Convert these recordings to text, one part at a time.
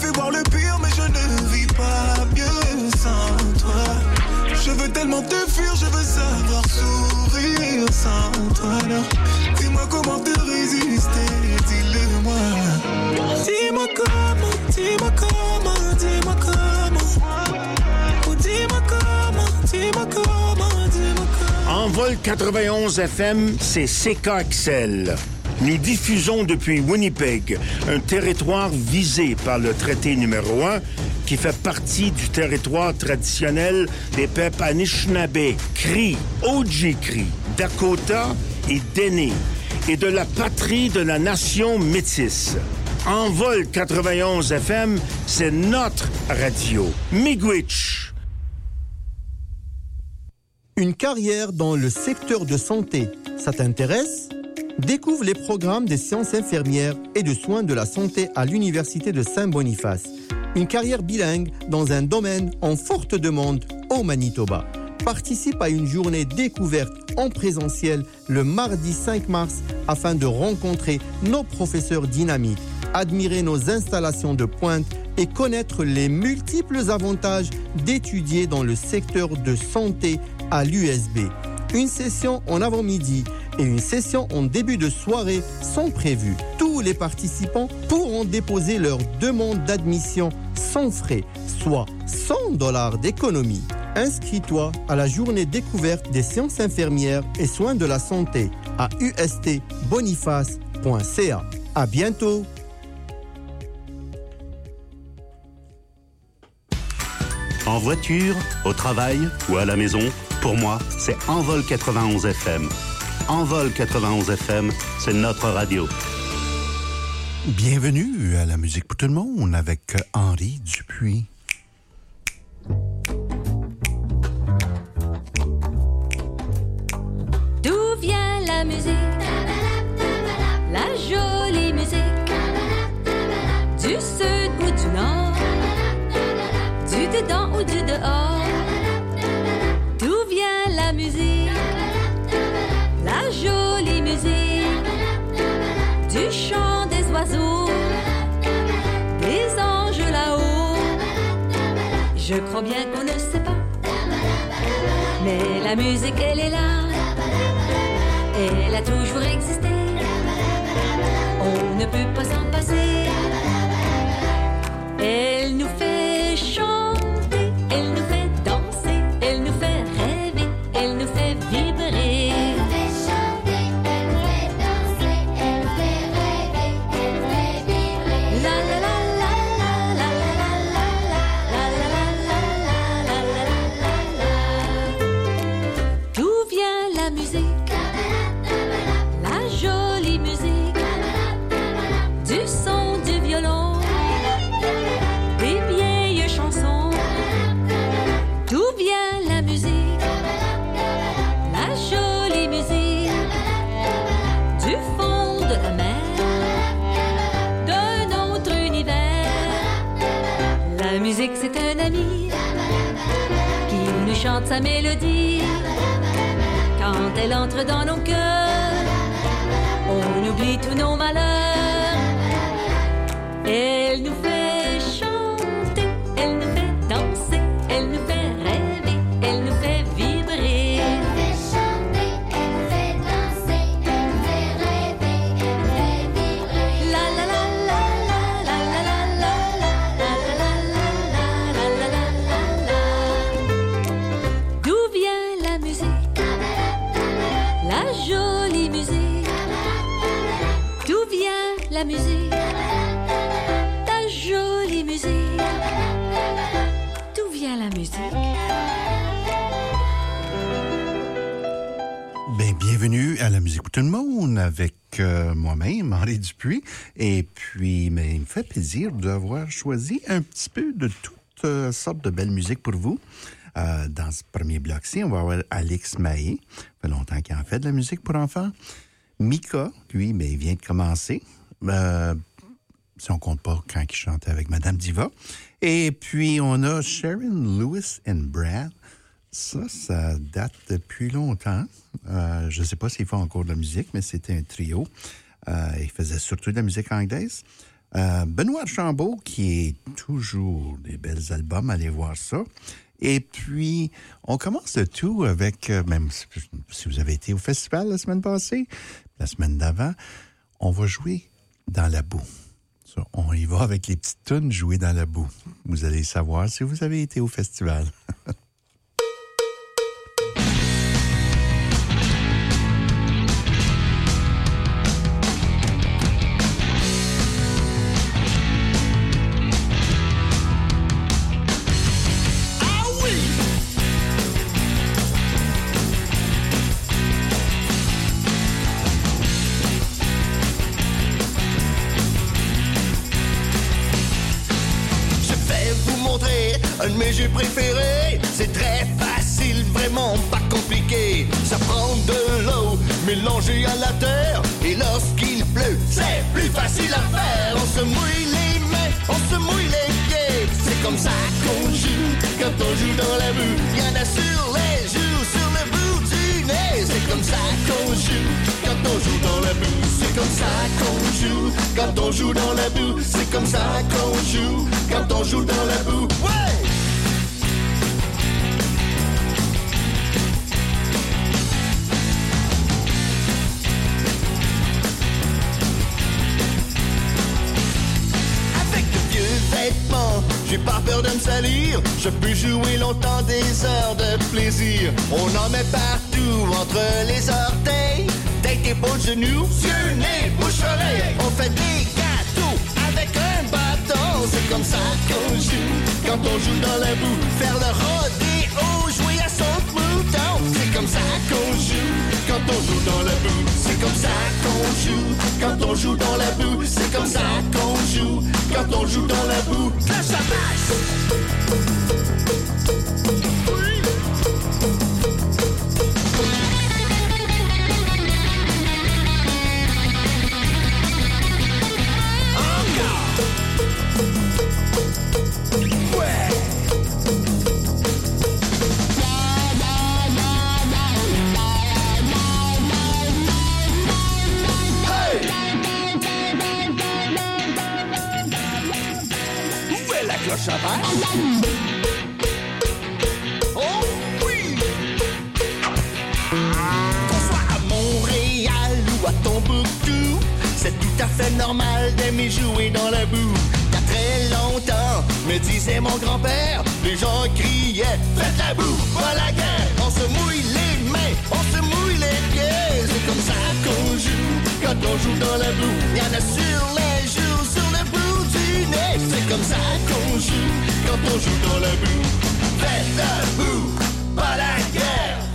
fait voir le pire, mais je ne vis pas mieux sans toi. Je veux tellement te fuir, je veux savoir sourire sans toi. Dis-moi comment te résister, dis-le-moi. Dis-moi comment, dis-moi comment, dis-moi comment. Dis-moi comment, dis-moi comment, dis-moi comment. En vol 91 FM, c'est CKXL. Nous diffusons depuis Winnipeg, un territoire visé par le traité numéro 1 qui fait partie du territoire traditionnel des peuples Anishinaabe, Cri, Ojibwe, Dakota et Dene, et de la patrie de la nation métisse. En vol 91 FM, c'est notre radio. Miigwech. Une carrière dans le secteur de santé, ça t'intéresse? Découvre les programmes des sciences infirmières et de soins de la santé à l'Université de Saint-Boniface. Une carrière bilingue dans un domaine en forte demande au Manitoba. Participe à une journée découverte en présentiel le mardi 5 mars afin de rencontrer nos professeurs dynamiques, admirer nos installations de pointe et connaître les multiples avantages d'étudier dans le secteur de santé à l'USB. Une session en avant-midi et une session en début de soirée sont prévues. Tous les participants pourront déposer leur demande d'admission sans frais, soit 100 dollars d'économie. Inscris-toi à la journée découverte des sciences infirmières et soins de la santé à ustboniface.ca. À bientôt! En voiture, au travail ou à la maison, pour moi, c'est Envol 91 FM. Envol 91 FM, c'est notre radio. Bienvenue à la musique pour tout le monde avec Henri Dupuis. D'où vient la musique? La jolie musique Du sud ou du nord? Du dedans ou du dehors? Oiseaux Des anges là-haut Je crois bien qu'on ne sait pas Mais la musique elle est là elle a toujours existé. On ne peut pas s'en passer. Elle nous fait mélodie quand elle entre dans nos cœurs, on oublie tous nos malheurs. La musique pour tout le monde avec euh, moi-même, Henri Dupuis. Et puis, mais il me fait plaisir d'avoir choisi un petit peu de toutes euh, sortes de belles musiques pour vous. Euh, dans ce premier bloc-ci, on va avoir Alex Mahé. Ça fait longtemps qu'il en fait de la musique pour enfants. Mika, lui, ben, il vient de commencer. Si on compte pas quand il chantait avec Madame Diva. Et puis, on a Sharon Lewis and Brad. Ça, ça date depuis longtemps. Euh, je ne sais pas s'ils font encore de la musique, mais c'était un trio. Euh, ils faisaient surtout de la musique anglaise. Euh, Benoît Chambault, qui est toujours des belles albums, allez voir ça. Et puis, on commence le tout avec, euh, même si- vous avez été au festival la semaine passée, la semaine d'avant, on va jouer dans la boue. On y va avec les petites tunes jouées dans la boue. Vous allez savoir si vous avez été au festival. un de mes jeux préférés. C'est très facile, vraiment pas compliqué. Ça prend de l'eau mélangée à la terre. Et lorsqu'il pleut, c'est plus facile à faire. On se mouille les mains, on se mouille les pieds. C'est comme ça qu'on joue quand on joue dans la boue. Y'en a sur les joues, sur le bout du nez. C'est comme ça qu'on joue quand on joue dans la boue. C'est comme ça qu'on joue quand on joue dans la boue. C'est comme ça qu'on joue quand on joue dans la boue. J'ai pas peur de me salir. Je peux jouer longtemps des heures de plaisir. On en met partout entre les orteils. Tête, épaules, genoux, yeux, nez, bouche, oreille. On fait des gâteaux avec un bâton. C'est comme ça qu'on joue quand on joue dans la boue. Faire le rodéo, jouer à son C'est comme ça qu'on joue quand on joue dans la boue. C'est comme ça qu'on joue quand on joue dans la boue. C'est comme ça qu'on joue quand on joue dans la boue. Là, ça c'est tout à fait normal d'aimer jouer dans la boue. Il y a très longtemps, me disait mon grand-père, les gens criaient Faites la boue, pas la guerre! On se mouille les mains, on se mouille les pieds. C'est comme ça qu'on joue quand on joue dans la boue. Il y en a sur les le bout. C'est comme ça qu'on joue quand on joue dans la boue. Faites la boue, pas la guerre.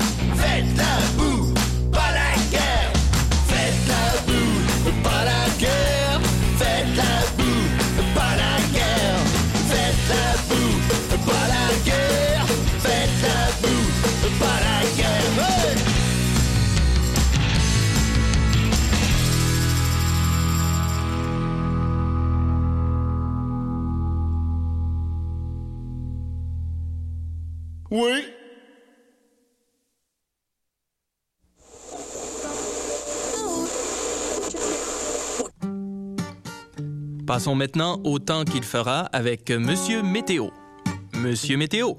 Oui. Passons maintenant au temps qu'il fera avec Monsieur Météo. Monsieur Météo.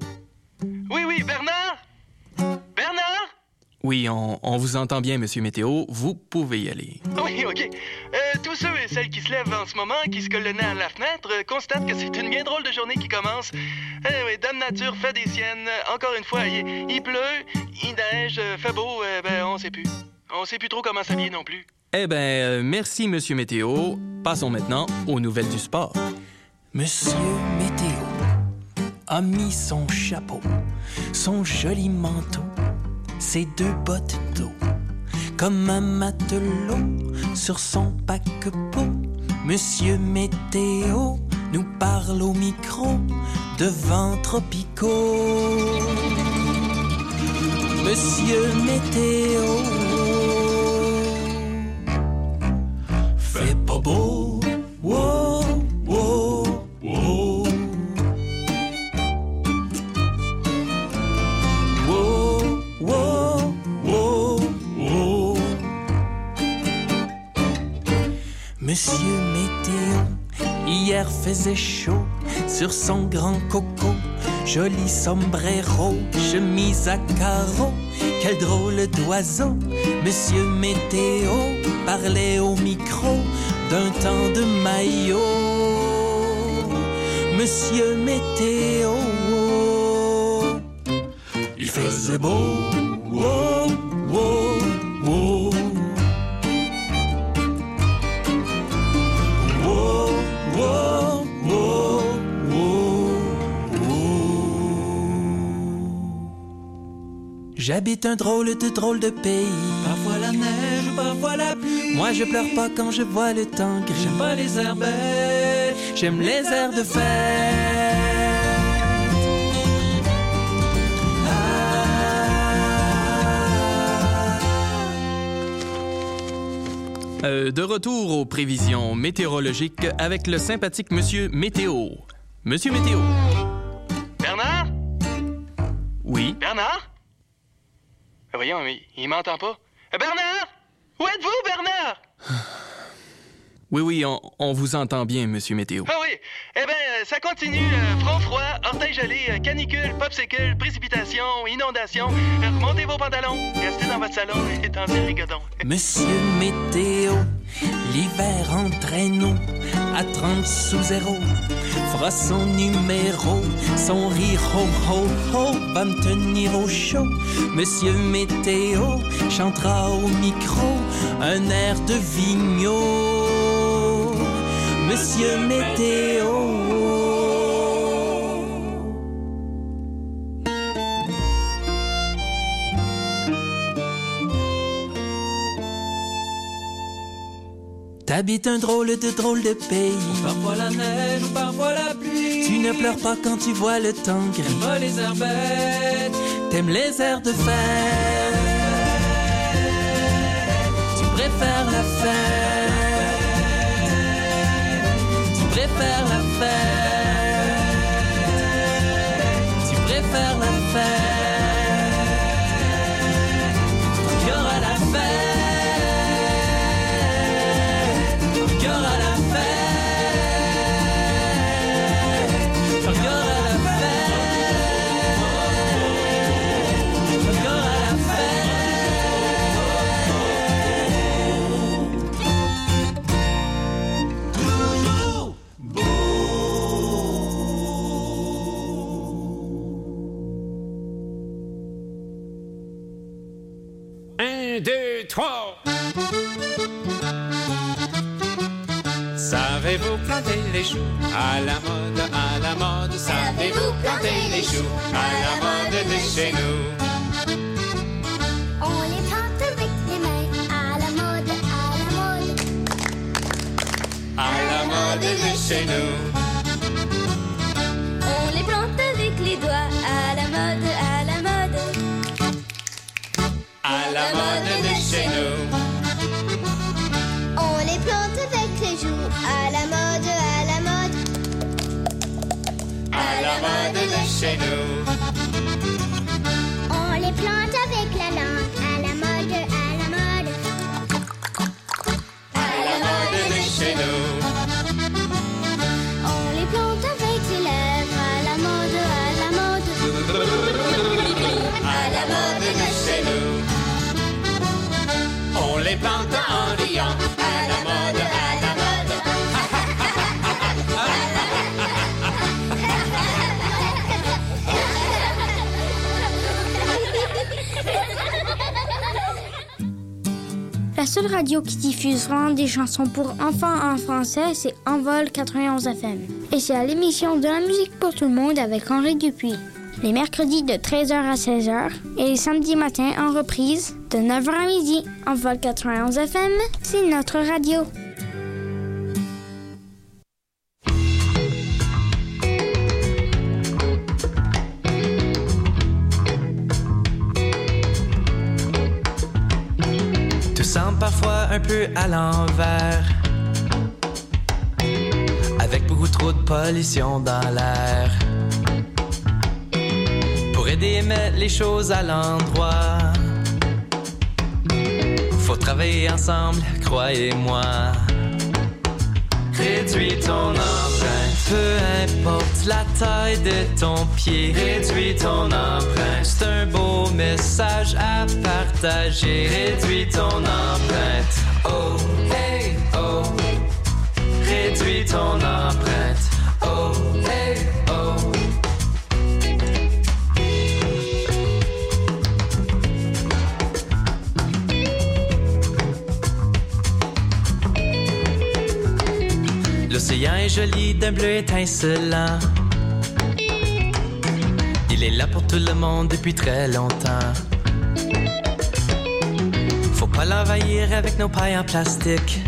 Oui, oui, Bernard? Oui, on, on vous entend bien, Monsieur Météo. Vous pouvez y aller. Oui, OK. Euh, tous ceux et celles qui se lèvent en ce moment, qui se collent le nez à la fenêtre, euh, constatent que c'est une bien drôle de journée qui commence. Eh oui, Dame Nature fait des siennes. Encore une fois, il, il pleut, il neige, euh, fait beau, euh, ben on sait plus. On sait plus trop comment s'habiller non plus. Eh ben, euh, merci, Monsieur Météo. Passons maintenant aux nouvelles du sport. Monsieur Météo a mis son chapeau, son joli manteau, ses deux bottes d'eau, comme un matelot sur son paquebot. Monsieur Météo nous parle au micro de vents tropicaux. Monsieur Météo fait pas beau. Monsieur Météo, hier faisait chaud sur son grand coco. Joli sombrero, chemise à carreaux. Quel drôle d'oiseau. Monsieur Météo parlait au micro d'un temps de maillot. Monsieur Météo. Il faisait beau. Wow, wow, wow. J'habite un drôle de drôle de pays. Parfois la neige, parfois la pluie. Moi je pleure pas quand je vois le temps gris. J'aime pas les airs bêtes. J'aime les airs de fête. Euh, de retour aux prévisions météorologiques avec le sympathique Monsieur Météo. Monsieur Météo. Bernard? Oui? Bernard? Ah, voyons, mais il m'entend pas. Euh, Bernard? Où êtes-vous, Bernard? Oui, oui, on, on vous entend bien, Monsieur Météo. Ah oui. Eh bien, euh, ça continue. euh, front froid, orteil gelé, euh, canicule, popsicle, précipitation, inondation. Remontez vos pantalons. Restez dans votre salon et le rigodon. Monsieur Météo, l'hiver entraîne nous à 30 sous zéro. Fera son numéro, son rire ho ho ho va me tenir au chaud. Monsieur Météo chantera au micro un air de vigneault. Monsieur Météo. T'habites un drôle de drôle de pays. Parfois la neige, ou parfois la pluie. Tu ne pleures pas quand tu vois le temps gris. pas les airs bêtes. T'aimes les airs de fête. Tu préfères la fête. Tu préfères la fête. Tu préfères la fête. Savez-vous planter les choux à la mode, à la mode? Savez-vous planter les choux à la mode de chez nous? On les plante avec les mains, à la mode, à la mode. À la mode de chez nous. On les plante avec les doigts, à la mode, à la mode. À la mode de chez nous On les plante avec les joues, à la mode, à la mode. À la mode de chez nous On les plante avec la langue, à la mode, à la mode. À la mode de chez nous seule radio qui diffuse vraiment des chansons pour enfants en français, c'est Envol 91 FM. Et c'est à l'émission de la musique pour tout le monde avec Henri Dupuis. Les mercredis de 13h à 16h et les samedis matins en reprise de 9h à midi. Envol 91 FM, c'est notre radio. À l'envers. Avec beaucoup trop de pollution dans l'air. Pour aider à mettre les choses à l'endroit. Faut travailler ensemble, croyez-moi. Réduis ton empreinte. Peu importe la taille de ton pied, réduis ton empreinte. C'est un beau message à partager. Réduis ton empreinte. Oh, hey, oh. Réduis ton empreinte. Oh, hey, oh. L'océan est joli d'un bleu étincelant. Il est là pour tout le monde depuis très longtemps. Avec nos pailles en plastique.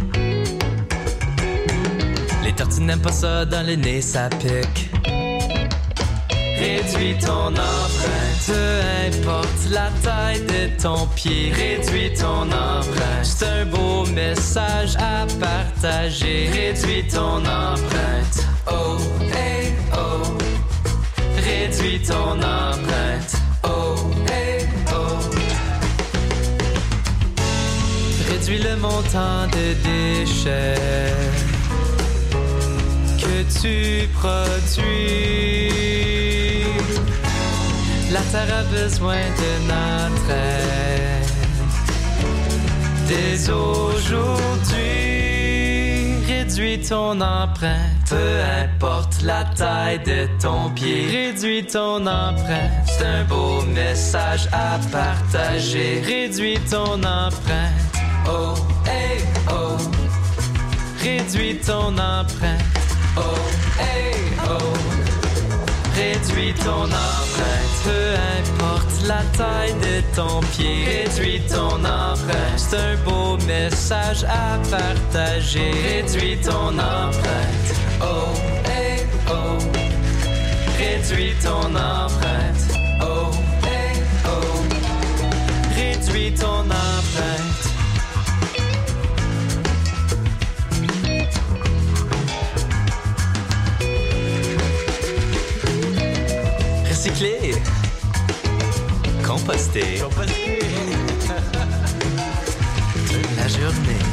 Les tortues n'aiment pas ça, dans le nez ça pique. Réduis ton empreinte, peu importe la taille de ton pied. Réduis ton empreinte, c'est un beau message à partager. Réduis ton empreinte, oh, hey, oh. Réduis ton empreinte, Réduis le montant de déchets que tu produis. La terre a besoin de notre aide dès aujourd'hui. Réduis ton empreinte, peu importe la taille de ton pied. Réduis ton empreinte, c'est un beau message à partager. Réduis ton empreinte, oh, oh. Réduis ton empreinte, oh, oh. Réduis ton empreinte, peu importe la taille de ton pied. Réduis ton empreinte, c'est un beau message à partager. Réduis ton empreinte, oh, oh. Réduis ton empreinte, oh, oh. Réduis ton empreinte. Recycler. Composter. Toute la journée.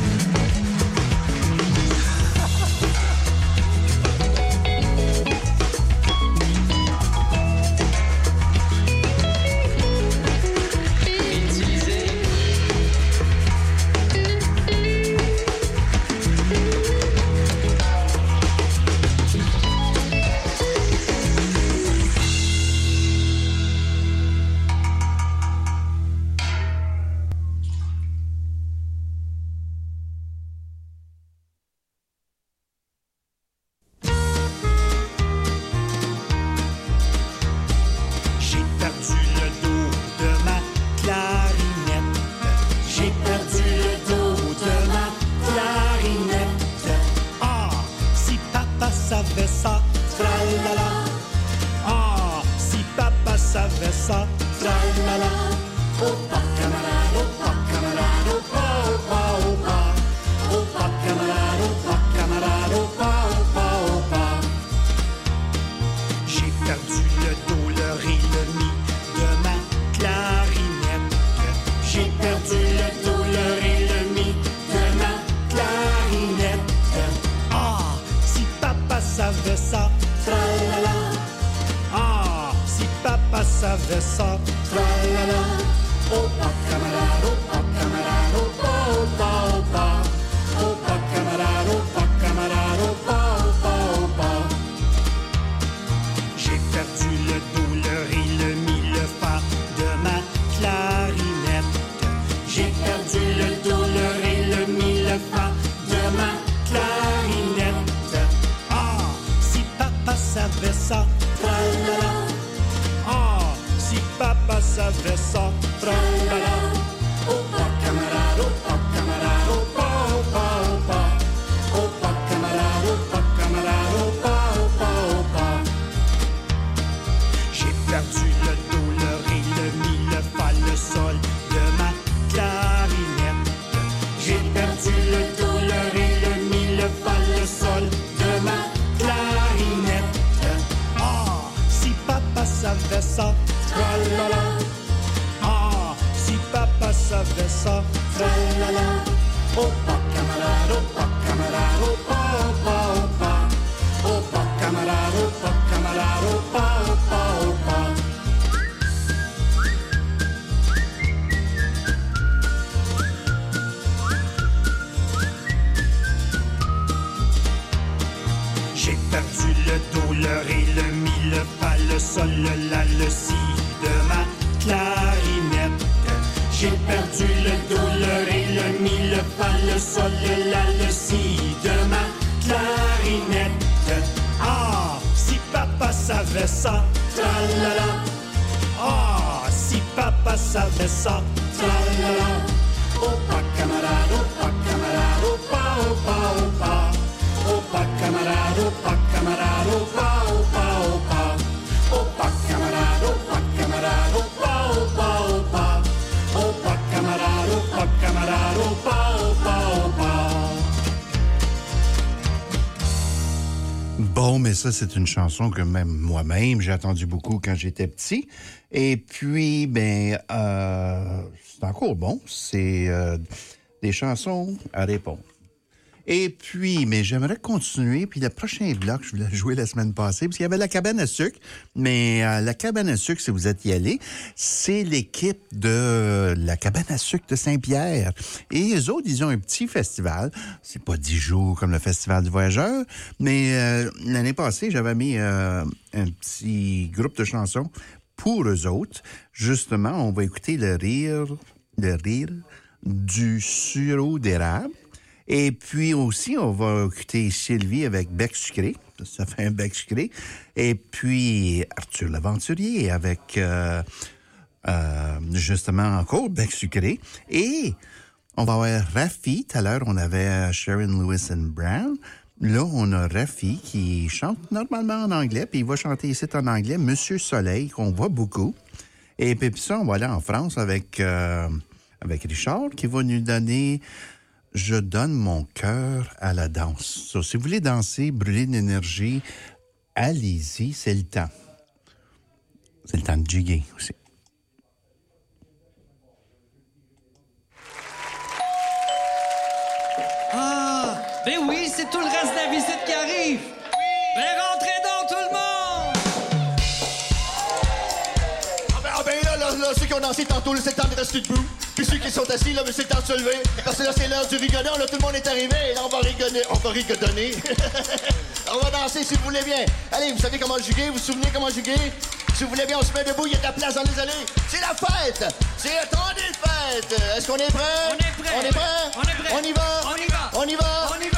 Ça, c'est une chanson que même moi-même, j'ai entendu beaucoup quand j'étais petit. Et puis, ben, euh, c'est encore bon. C'est euh, des chansons à répondre. Et puis, mais j'aimerais continuer. Puis le prochain bloc, je voulais jouer la semaine passée, parce qu'il y avait la cabane à sucre. Mais euh, la cabane à sucre, si vous êtes y allé, c'est l'équipe de la cabane à sucre de Saint-Pierre. Et eux autres, ils ont un petit festival. C'est pas dix jours comme le Festival du Voyageur, mais euh, l'année passée, j'avais mis euh, un petit groupe de chansons pour eux autres. Justement, on va écouter le rire, le rire du sureau d'érable. Et puis aussi, on va écouter Sylvie avec Bec Sucré. Ça fait un bec sucré. Et puis Arthur l'Aventurier avec euh, euh, justement encore Bec Sucré. Et on va avoir Rafi. Tout à l'heure, on avait Sharon Lewis and Brown. Là, on a Rafi qui chante normalement en anglais, puis il va chanter ici en anglais Monsieur Soleil, qu'on voit beaucoup. Et puis ça, on va aller en France avec, euh, avec Richard, qui va nous donner Je donne mon cœur à la danse. So, si vous voulez danser, brûler de l'énergie, allez-y, c'est le temps. C'est le temps de jiguer aussi. Ah, ben oui, c'est tout le reste de la visite qui arrive. Ben rentrez donc tout le monde. Ah ben, ah ben là, là, là, ceux qui ont dansé tantôt, là, c'est le temps de rester debout. Puis ceux qui sont assis, là, mais c'est le temps de se lever. Parce que là, c'est l'heure du rigodon, là, tout le monde est arrivé. Et là, on va rigoler, on va rigodonner. on va danser si vous voulez bien. Allez, vous savez comment juguer, vous vous souvenez comment juguer? Si vous voulez bien, on se met debout, il y a de la place dans les allées. C'est la fête! C'est le temps des fêtes! Est-ce qu'on est prêt? On est prêt. On est prêt? On est prêt. On y va? On y va. On y va? On y va.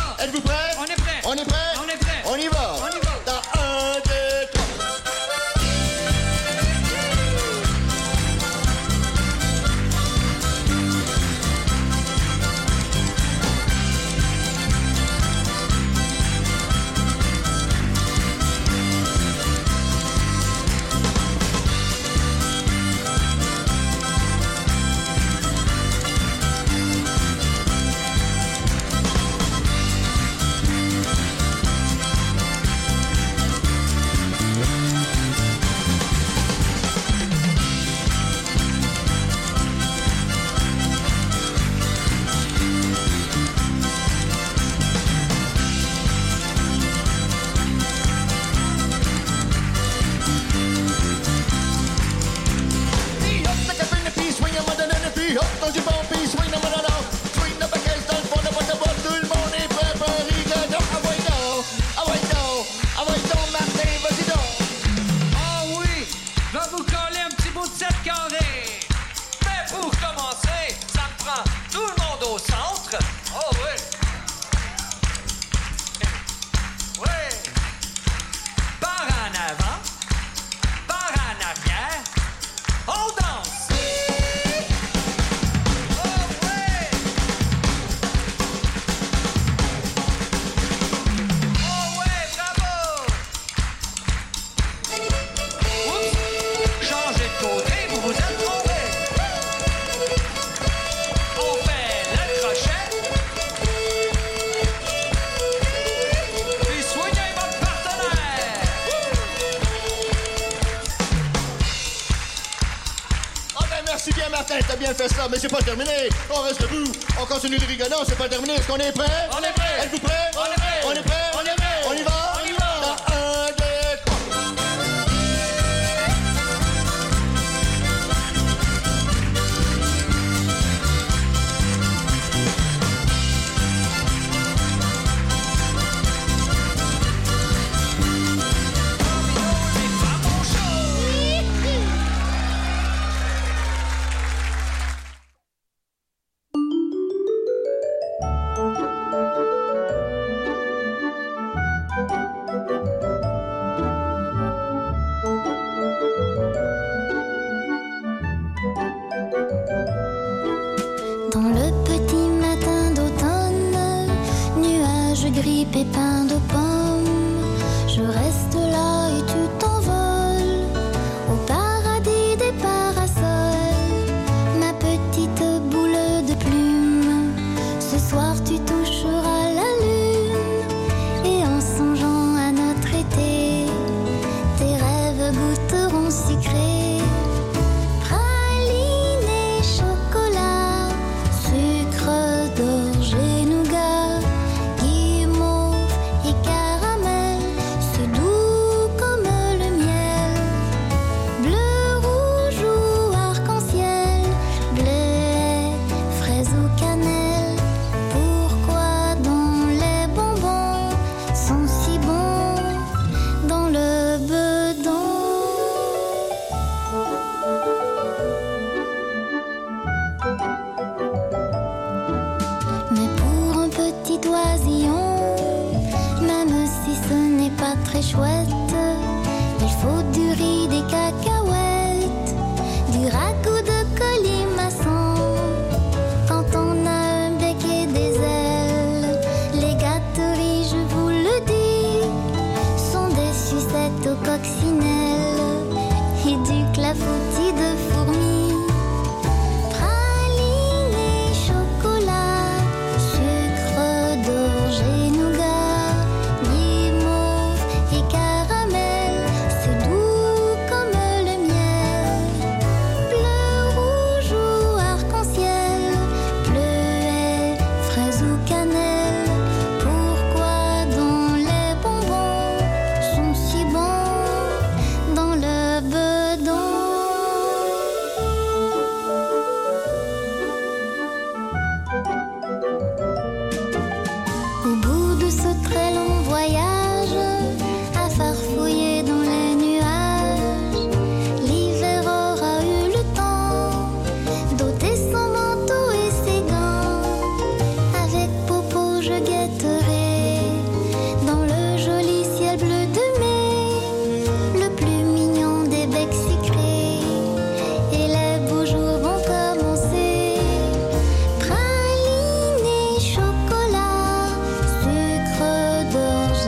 C'est pas terminé. On reste debout, on continue le rigodon, c'est pas terminé. Est-ce qu'on est prêt?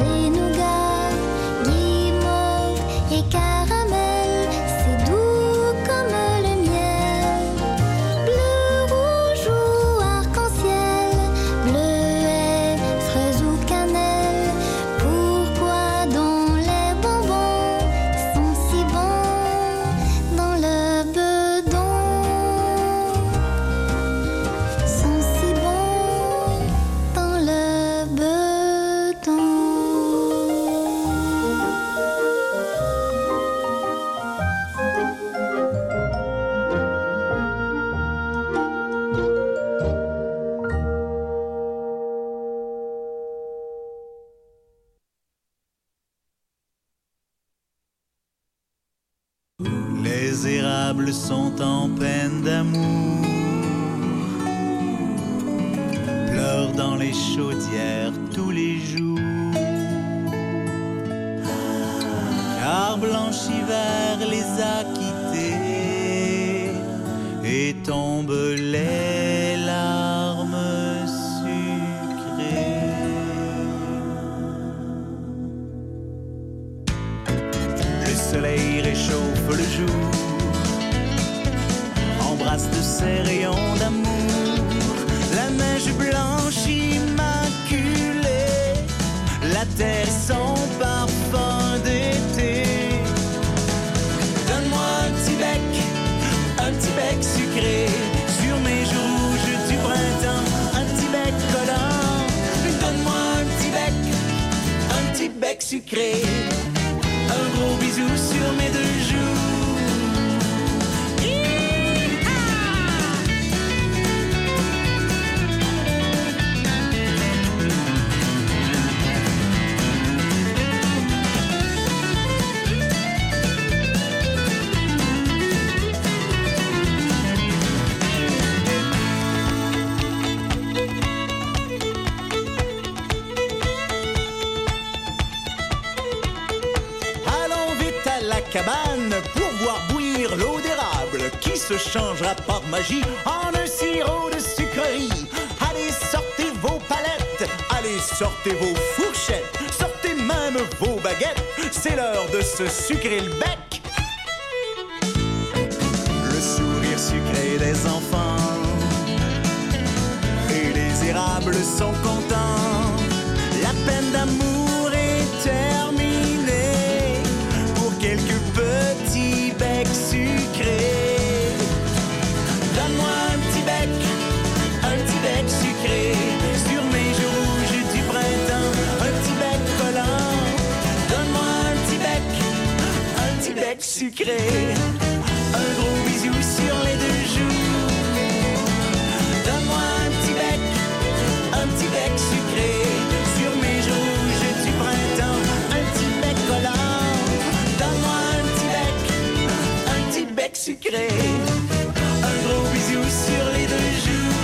D'orge et de se sucrer le bec. Un gros bisou sur les deux joues. Donne-moi un petit bec, un petit bec sucré sur mes joues du printemps, un petit bec collant. Donne-moi un petit bec, un petit bec sucré, un gros bisou sur les deux joues.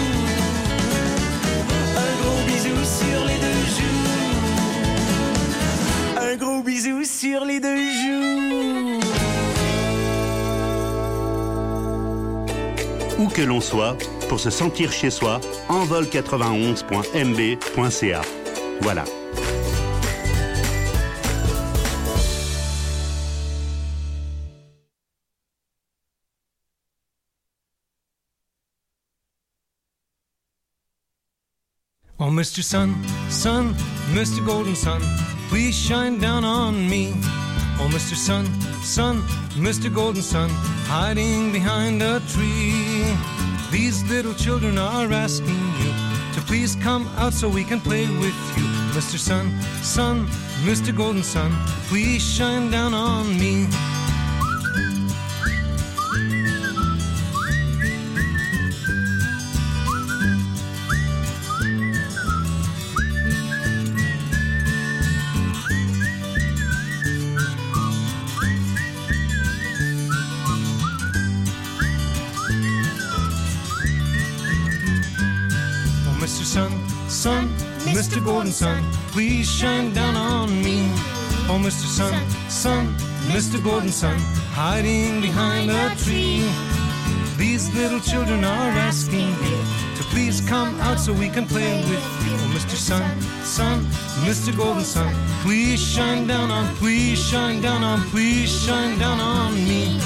Un gros bisou sur les deux joues. Un gros bisou sur les deux joues. Que l'on soit, pour se sentir chez soi, envol91.mb.ca. Voilà. Oh, Mr. Sun, Sun, Mr. Golden Sun, please shine down on me. Oh, Mr. Sun, Sun, Mr. Golden Sun, hiding behind a tree. These little children are asking you to please come out so we can play with you. Mr. Sun, Sun, Mr. Golden Sun, please shine down on me. Shine down on me. Oh, Mr. Sun, Sun, Mr. Golden Sun, hiding behind a tree. These little children are asking you to please come out so we can play with you. Oh, Mr. Sun, Sun, Mr. Golden Sun, please shine down on, please shine down on, please shine down on me.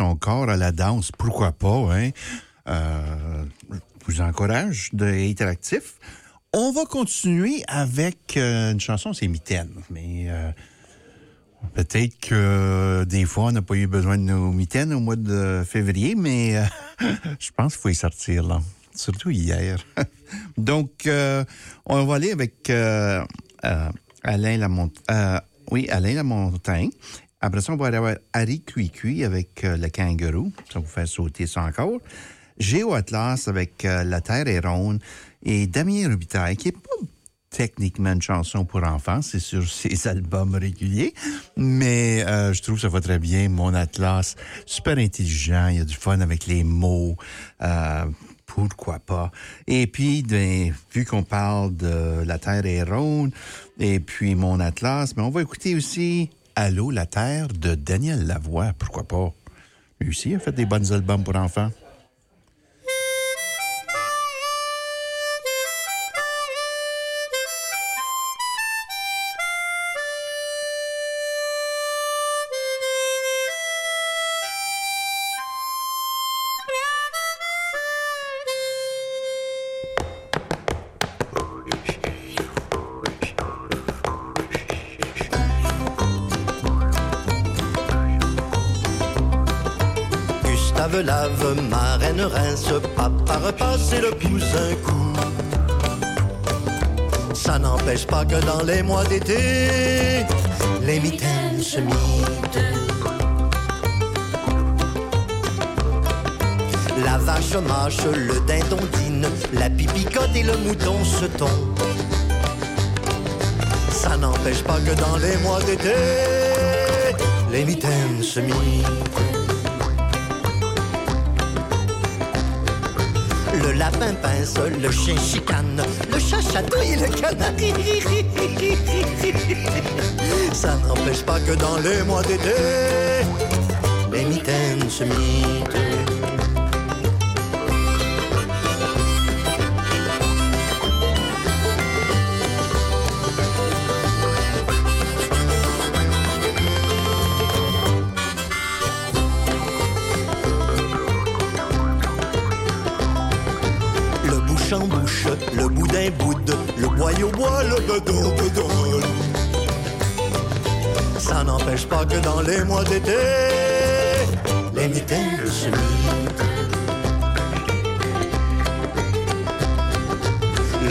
Son corps à la danse, pourquoi pas, hein? Euh, je vous encourage d'être actif. On va continuer avec euh, une chanson, c'est Mitaine, mais euh, peut-être que des fois, on n'a pas eu besoin de nos mitaines au mois de février, mais je pense qu'il faut y sortir, là. Surtout hier. Donc, on va aller avec Alain Lamontagne. oui, Alain Lamontagne. Après ça, on va aller avoir Harry Cuicui avec euh, le kangourou. Ça vous fait sauter ça encore. Géo Atlas avec euh, La Terre est ronde. Et Damien Rubitaille, qui est pas techniquement une chanson pour enfants, c'est sur ses albums réguliers, mais euh, je trouve ça va très bien. Mon Atlas, super intelligent, il y a du fun avec les mots. euh, pourquoi pas? Et puis, ben, vu qu'on parle de La Terre est ronde et puis Mon Atlas, mais on va écouter aussi Allô, la Terre de Daniel Lavoie. Pourquoi pas? Lui aussi a fait des bons albums pour enfants. Rince, papa repasse et le pouce un coup. Ça n'empêche pas que dans les mois d'été, les mitaines se mitent. La vache mâche, le dindon dîne, la pipicote et le mouton se tombe. Ça n'empêche pas que dans les mois d'été, les mitaines se mitent. Le lapin pince, le chien chicane, le chat chatouille le canari. Ça n'empêche pas que dans les mois d'été, les mitaines se mitent. Le boyau bois, le bedon bedonne. Ça n'empêche pas que dans les mois d'été, les mitaines se.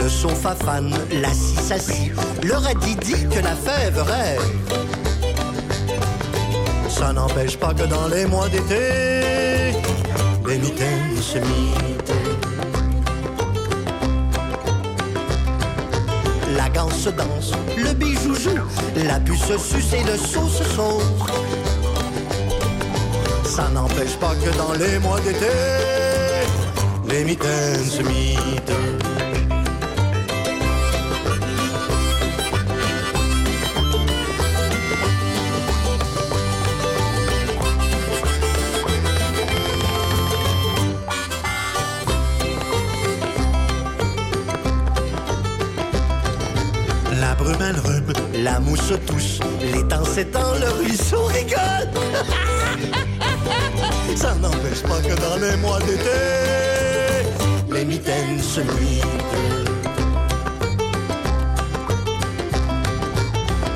Le son fafane, la scie assis, le radis dit que la fève rêve. Ça n'empêche pas que dans les mois d'été, les mitaines se mitent. Danse, le bijou joue, la puce suce et le sauce sauce. Ça n'empêche pas que dans les mois d'été, les mitaines se mitent. S'étend, le ruisseau rigole. Ça n'empêche pas que dans les mois d'été, les mitaines se mitent.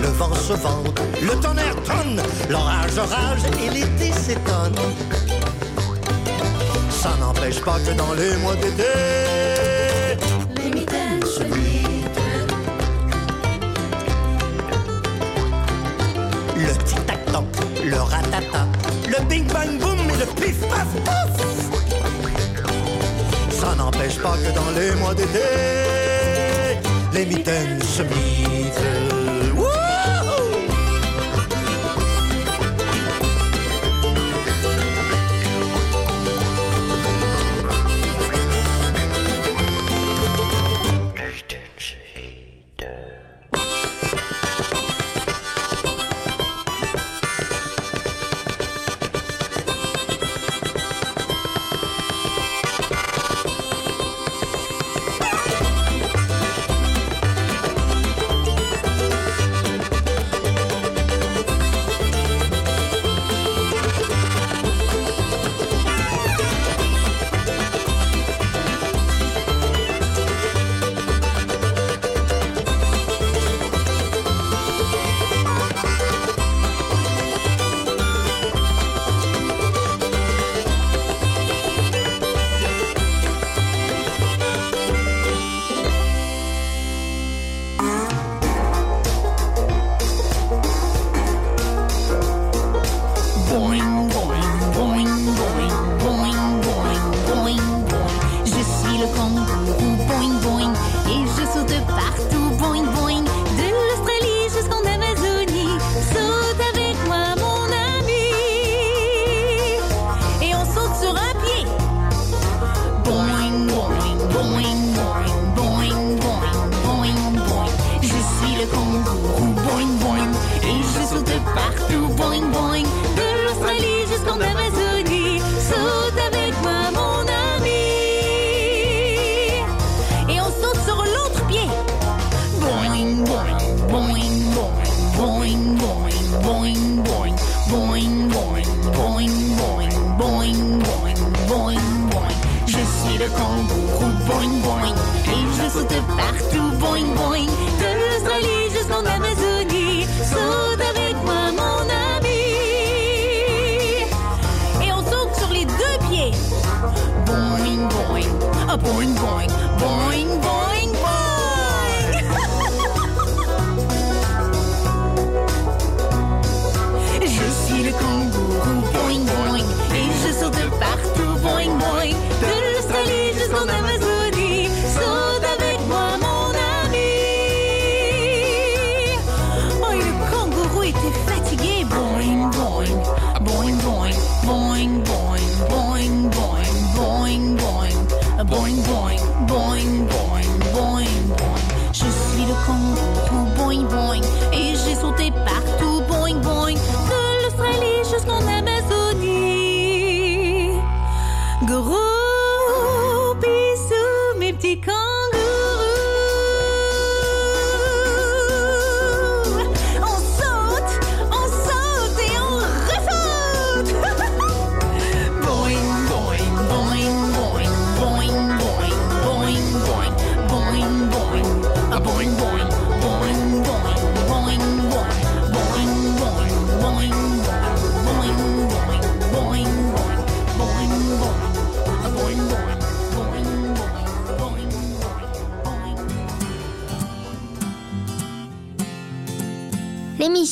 Le vent se vente, le tonnerre tonne, l'orage rage et l'été s'étonne. Ça n'empêche pas que dans les mois d'été, n'empêche pas que dans les mois d'été, les mitaines se mitent.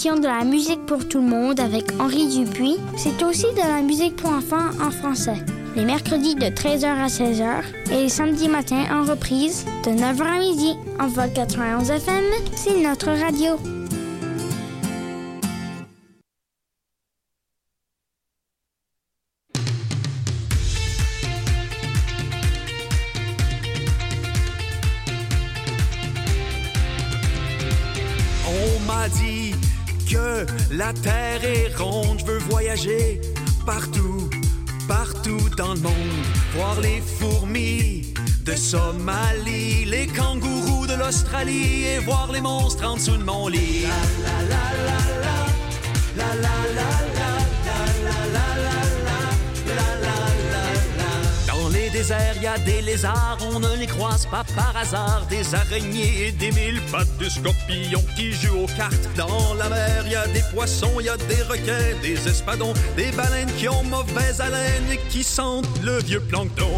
De la musique pour tout le monde avec Henri Dupuis, c'est aussi de la musique pour enfants en français. Les mercredis de 13h à 16h et les samedis matins en reprise de 9h à midi. En vol 91 FM, c'est notre radio. La terre est ronde, je veux voyager partout, partout dans le monde, voir les fourmis de Somalie, les kangourous de l'Australie et voir les monstres en dessous de mon lit. La la la la la, déserts, y a des lézards, on ne les croise pas par hasard. Des araignées et des mille pattes, des scorpions qui jouent aux cartes. Dans la mer, y a des poissons, y a des requins, des espadons, des baleines qui ont mauvaise haleine et qui sentent le vieux plancton.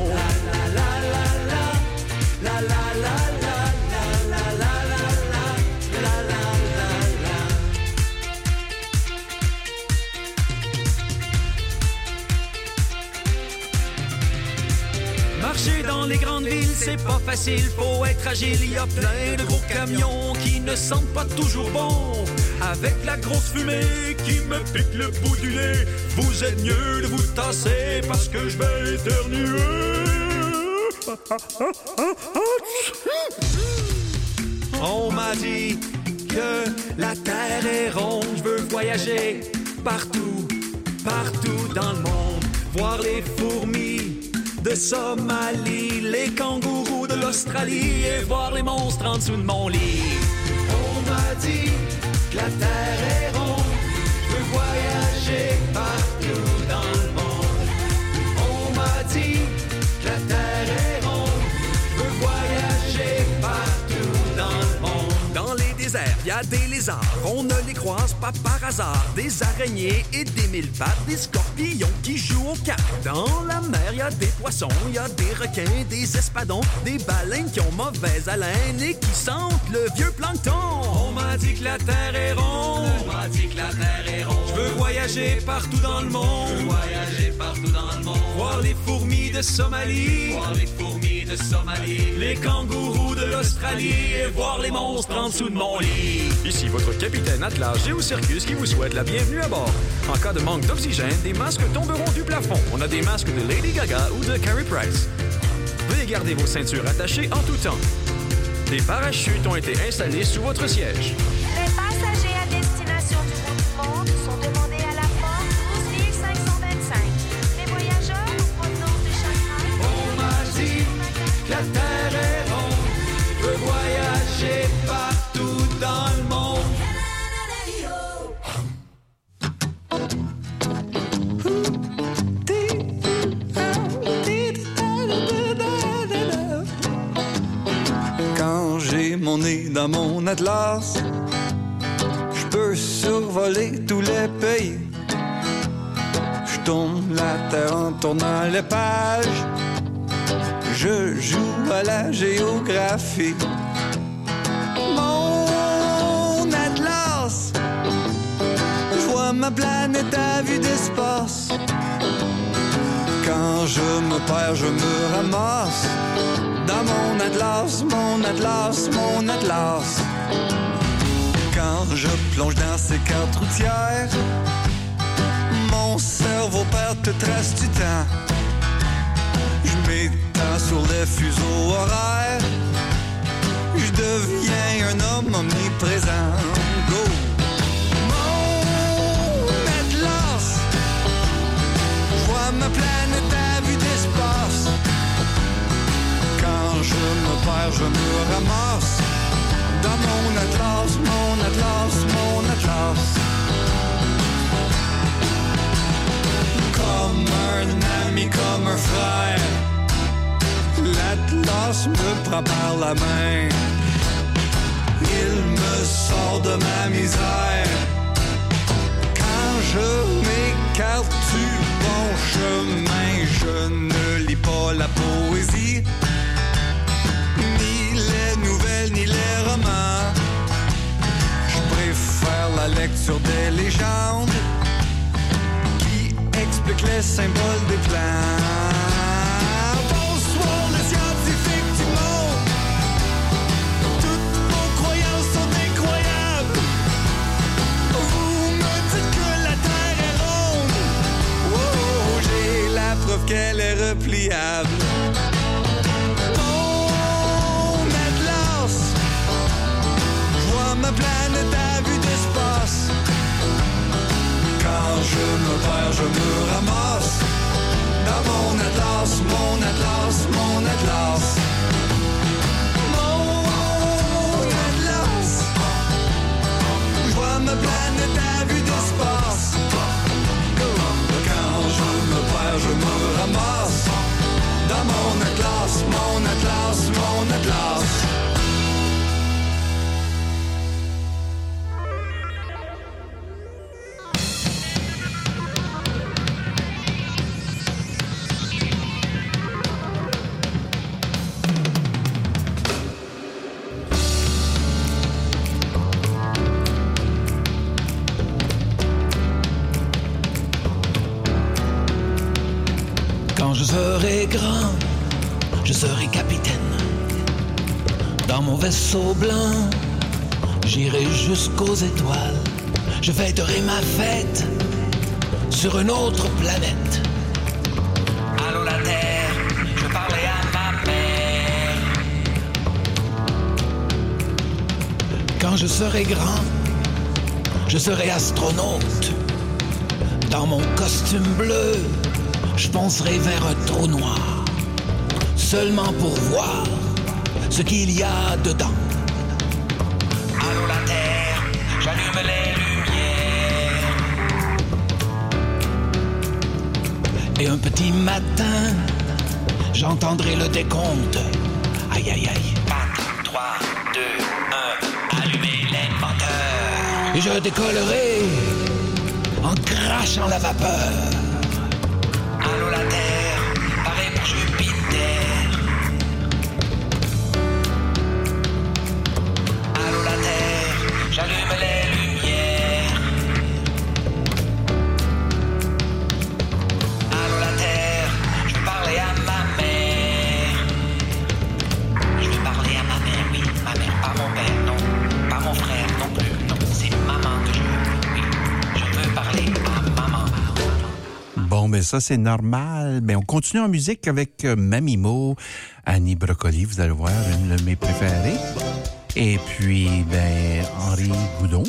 Dans les grandes villes, c'est pas facile, faut être agile. Il y a plein de gros camions qui ne sentent pas toujours bon. Avec la grosse fumée qui me pique le bout du nez, vous êtes mieux de vous tasser parce que je vais éternuer. On m'a dit que la terre est ronde, je veux voyager partout, partout dans le monde, voir les fourmis de Somalie, les kangourous de l'Australie et voir les monstres en dessous de mon lit. On m'a dit que la terre est ronde, je veux voyager Les déserts, y a des lézards, on ne les croise pas par hasard. Des araignées et des mille pattes, des scorpions qui jouent aux cartes. Dans la mer, y a des poissons, y a des requins, des espadons, des baleines qui ont mauvaise haleine et qui sentent le vieux plancton. On m'a dit que la terre est ronde. On m'a dit que la terre est ronde. Je veux voyager partout dans le monde. Je veux voyager partout dans le monde. Voir les fourmis de Somalie. Voir les fourmis de Somalie. Les kangourous de l'Australie et voir les monstres en dessous de mon lit. Ici votre capitaine Atlas Géocircus qui vous souhaite la bienvenue à bord. En cas de manque d'oxygène, des masques tomberont du plafond. On a des masques de Lady Gaga ou de Carrie Price. Veuillez garder vos ceintures attachées en tout temps. Des parachutes ont été installés sous votre siège. Les passagers à destination du bout du monde sont demandés à la porte 12 525. Les voyageurs au provenance de Shanghai. On m'a dit que la terre est ronde. Je veux voyager dans le monde. Quand j'ai mon nez dans mon atlas, je peux survoler tous les pays. Je tourne la terre en tournant les pages. Je joue à la géographie. Ma planète à vue d'espace. Quand je me perds, je me ramasse dans mon atlas, mon atlas, mon atlas. Quand je plonge dans ces cartes routières, mon cerveau perd toute trace du temps. Je m'étends sur les fuseaux horaires, je deviens un homme omniprésent. Go! Ma planète à vue d'espace. Quand je me perds, je me ramasse dans mon atlas, mon atlas, mon atlas. Comme un ami, comme un frère, l'atlas me prend par la main. Il me sort de ma misère. Quand je m'écarte bon je ne lis pas la poésie ni les nouvelles, ni les romans. Je préfère la lecture des légendes qui expliquent les symboles des plans. Qu'elle est repliable. Mon atlas, je vois ma planète à vue d'espace. Quand je me perds, je me ramasse dans mon atlas, mon atlas, mon atlas. blanc, j'irai jusqu'aux étoiles. Je fêterai ma fête sur une autre planète. Allô la Terre, je parlais à ma mère. Quand je serai grand, je serai astronaute. Dans mon costume bleu, je penserai vers un trou noir, seulement pour voir ce qu'il y a dedans. Et un petit matin, j'entendrai le décompte. Aïe, aïe, aïe. 4, 3, 2, 1. Allumez l'inventeur. Et je décollerai en crachant la vapeur. ça, c'est normal. Mais on continue en musique avec euh, Mamimo, Annie Brocoli, vous allez voir, une de mes préférées. Et puis, ben, Henri Goudon.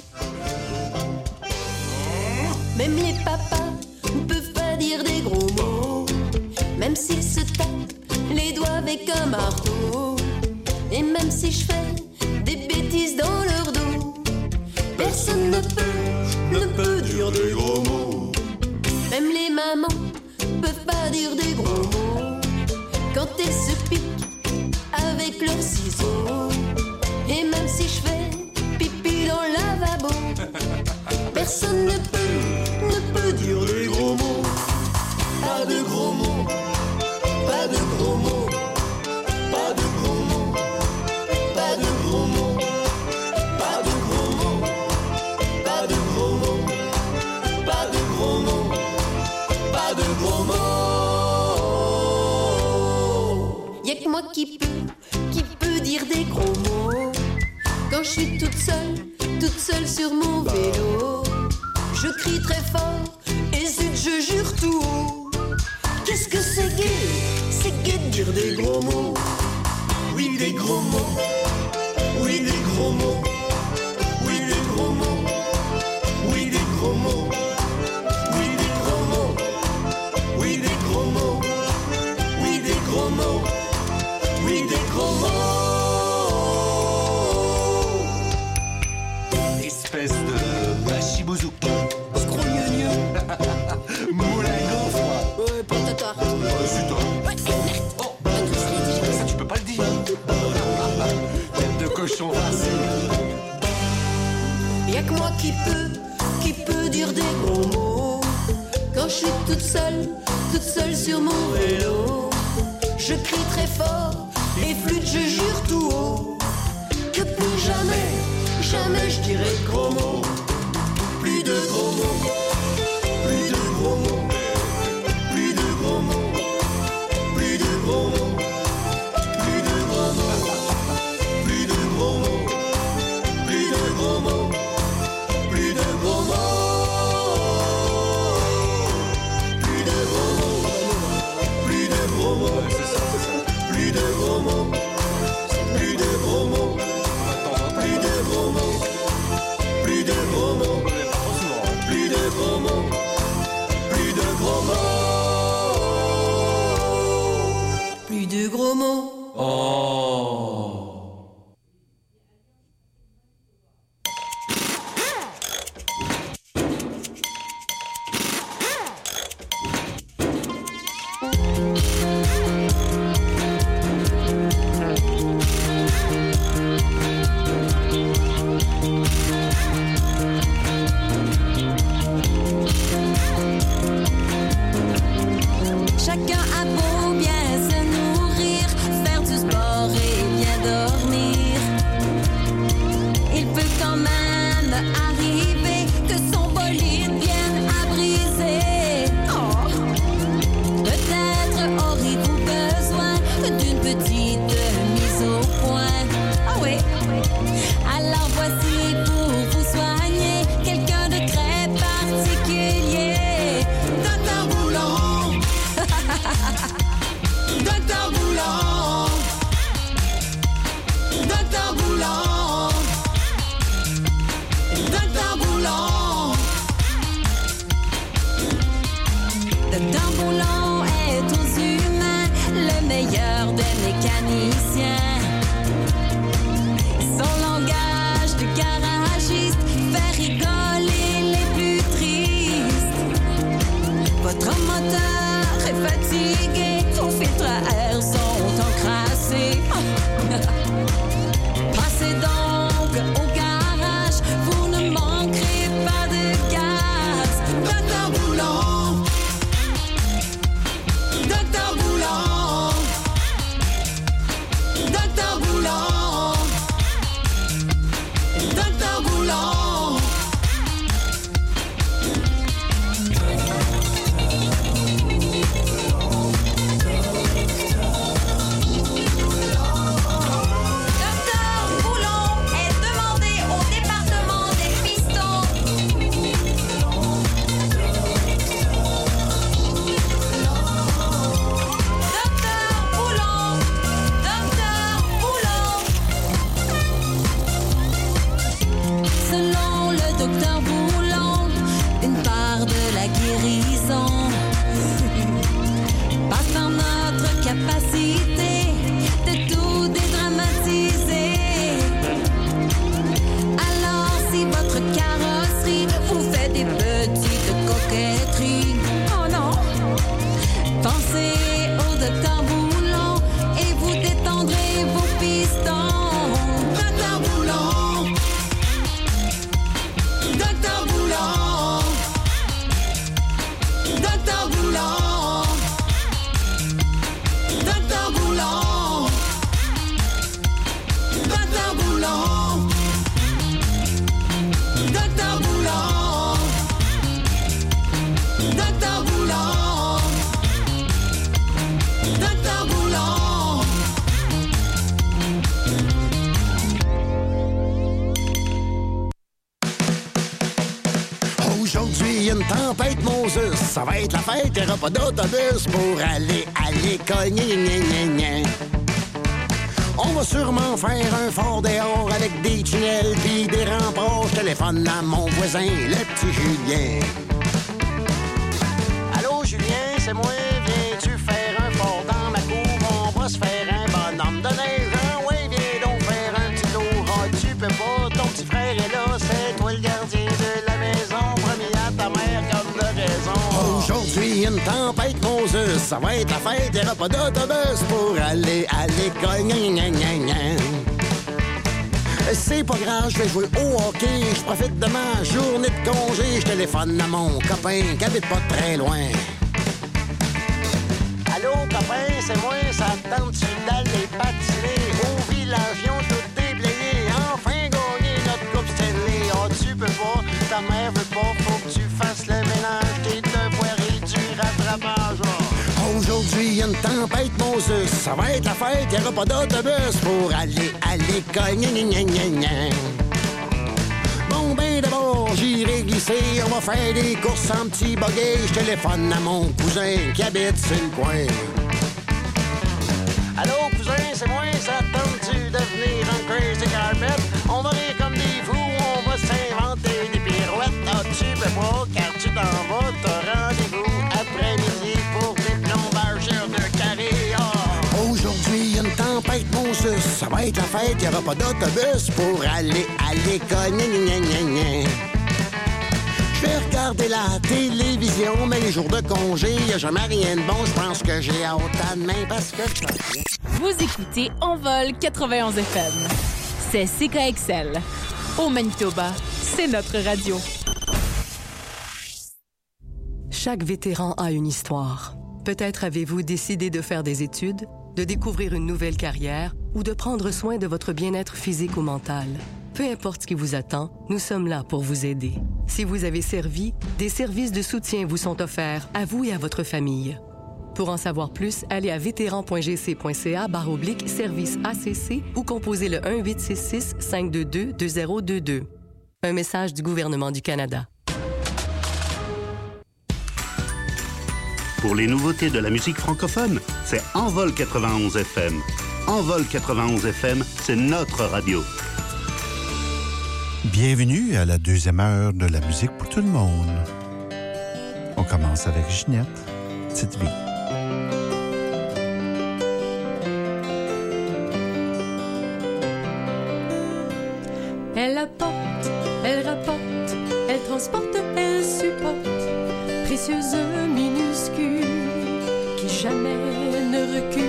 Pas d'autobus pour aller à l'école. On va sûrement faire un fort dehors avec des tunnels puis des remparts. Je téléphone à mon voisin, le petit Julien. Tempête Moses. Ça va être la fête, il n'y aura pas d'autobus pour aller à l'école. C'est pas grave, je vais jouer au hockey. Je profite de ma journée de congé. Je téléphone à mon copain qui habite pas très loin. Y a une tempête, Moses. Ça va être la fête, y aura pas d'autobus pour aller à l'école. Bon, ben d'abord, j'irai glisser. On va faire des courses en petit buggy. Je téléphone à mon cousin qui habite sur le coin. Allô, cousin, c'est moi, ça te tente-tu de venir en crazy carpet? Va être la fête, y aura pas d'autobus pour aller à l'école. Je vais regarder la télévision, mais les jours de congé, y a jamais rien de bon. Je pense que j'ai hâte à demain parce que je Vous écoutez Envol 91 FM. C'est CKXL. Au Manitoba, c'est notre radio. Chaque vétéran a une histoire. Peut-être avez-vous décidé de faire des études, de découvrir une nouvelle carrière ou de prendre soin de votre bien-être physique ou mental. Peu importe ce qui vous attend, nous sommes là pour vous aider. Si vous avez servi, des services de soutien vous sont offerts à vous et à votre famille. Pour en savoir plus, allez à vétéran.gc.ca oblique service ACC ou composez le 1-866-522-2022. Un message du gouvernement du Canada. Pour les nouveautés de la musique francophone, c'est Envol 91 FM. Envol 91 FM, c'est notre radio. Bienvenue à la deuxième heure de la musique pour tout le monde. On commence avec Ginette, petite vie. Elle apporte, elle rapporte, elle transporte, elle supporte, précieuse minuscule qui jamais ne recule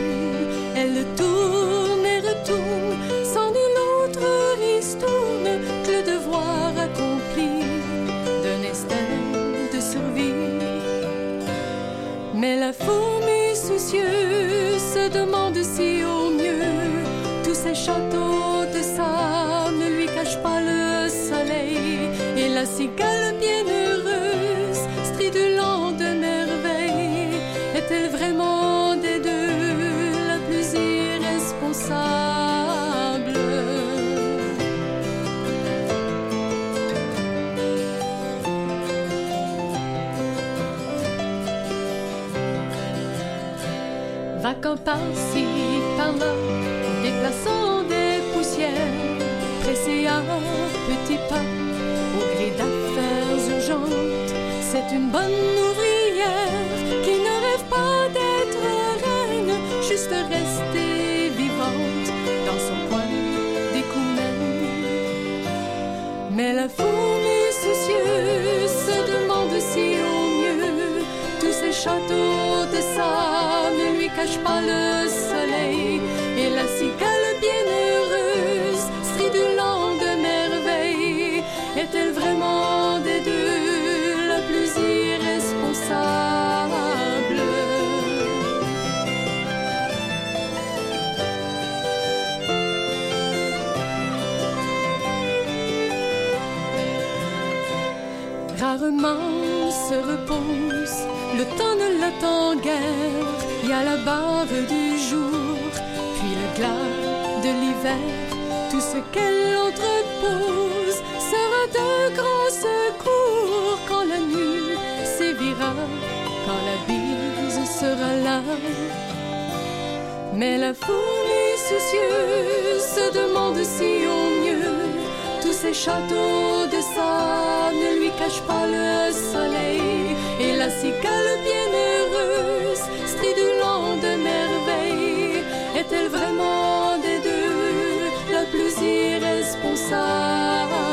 Vacant par-ci, par-là, déplaçant des poussières, pressé à petits pas, au gré d'affaires urgentes. C'est une bonne ouvrière qui ne rêve pas d'être reine, juste rester vivante dans son coin d'écoumène. Mais la fourmi soucieuse se demande si au mieux tous ces châteaux de sable cachent pas le soleil. Et la cigale bienheureuse, stridulant de merveille, est-elle vraiment des deux la plus irresponsable? Rarement se repose, le temps ne l'attend guère. Y a la bave du jour, puis le glas de l'hiver. Tout ce qu'elle entrepose sera de grand secours quand la nuit sévira, quand la bise sera là. Mais la fourmi soucieuse se demande si au mieux tous ces châteaux de sable ne lui cachent pas le soleil. Et la cigale bienheureuse, merveille, est-elle vraiment des deux la plus irresponsable?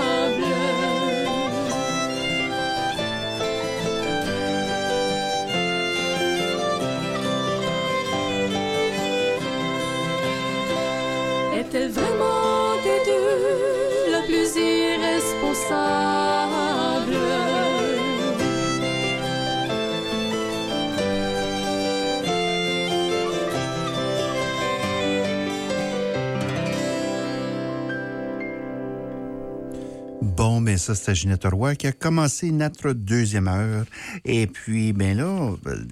Mais ça, c'était Ginette Roy qui a commencé notre deuxième heure. Et puis, ben là, ben,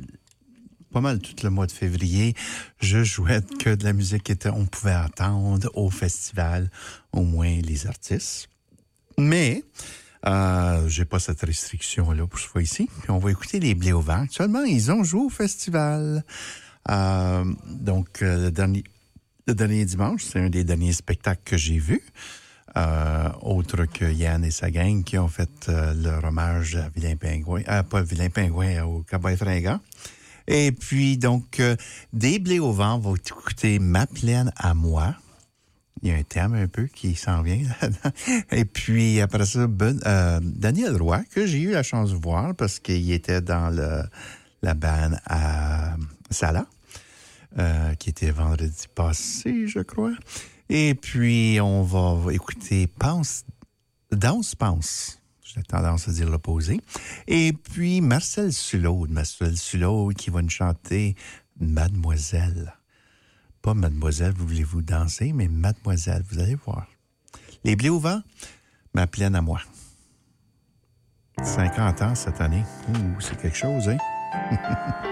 pas mal tout le mois de février, je jouais que de la musique qu'on pouvait entendre au festival, au moins les artistes. Mais, euh, j'ai pas cette restriction-là pour ce fois ici. Puis on va écouter les Blés au vent. Actuellement, ils ont joué au festival. Euh, donc, euh, le dernier, le dernier dimanche, c'est un des derniers spectacles que j'ai vus. Euh, autre que Yann et sa gang qui ont fait euh, leur hommage à Vilain Pingouin, euh, pas Vilain Pingouin, au Cowboy Fringant. Et puis, donc, euh, des blés au vent, on va écouter Ma plaine à moi. Il y a un thème un peu qui s'en vient. Et puis, après ça, ben, euh, Daniel Roy, que j'ai eu la chance de voir parce qu'il était dans la bande à Sala, euh, qui était vendredi passé, je crois. Et puis, on va écouter Pense, Danse Pense. J'ai tendance à dire l'opposé. Et puis, Marcel Sulot, Marcel Sulot, qui va nous chanter Mademoiselle. Pas Mademoiselle, vous voulez-vous danser, mais Mademoiselle, vous allez voir. Les blés au vent, ma plaine à moi. 50 ans cette année. Ouh, c'est quelque chose, hein?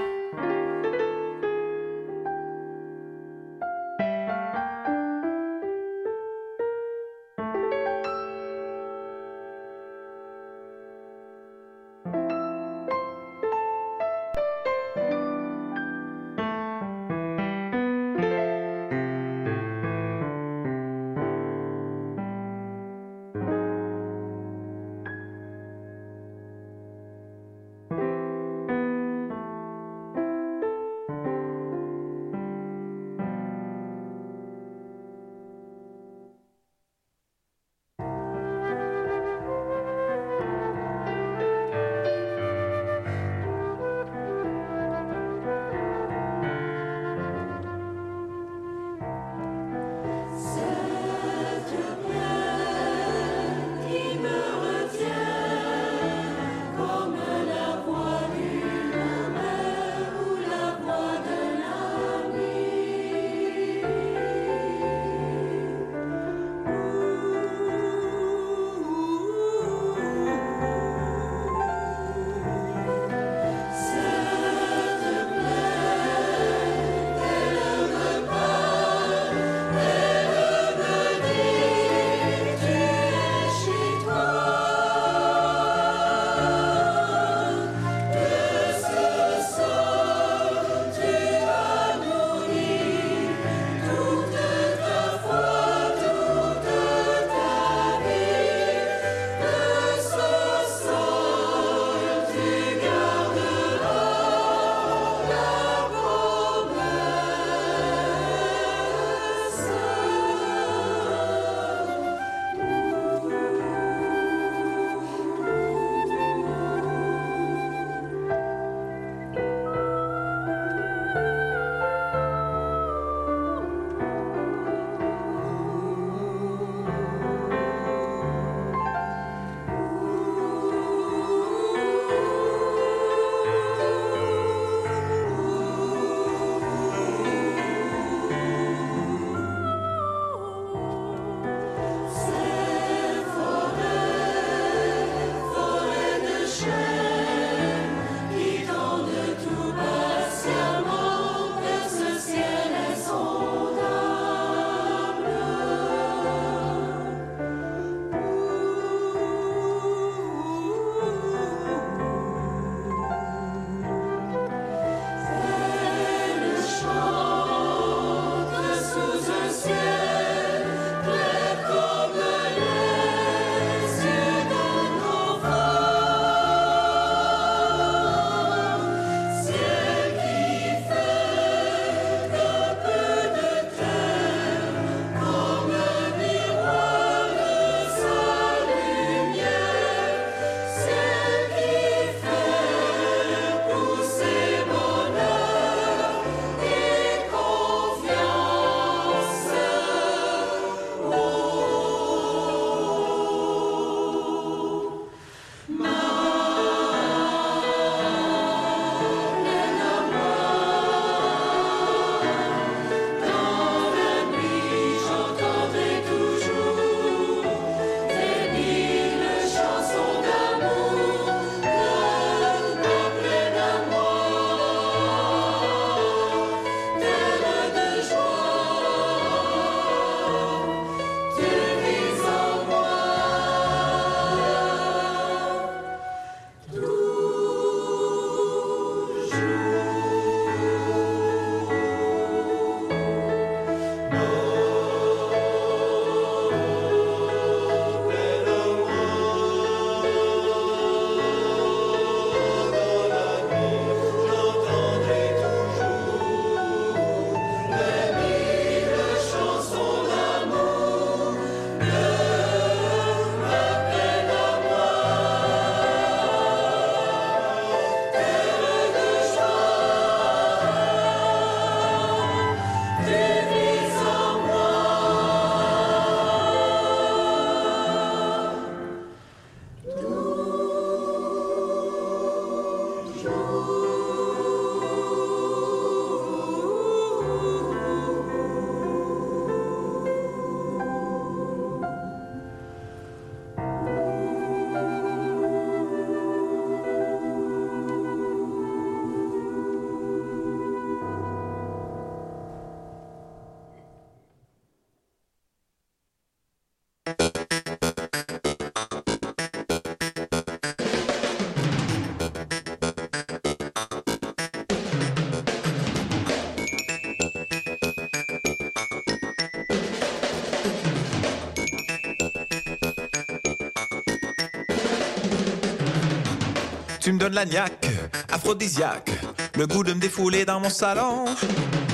me donnes la niaque, aphrodisiaque, le goût de me défouler dans mon salon.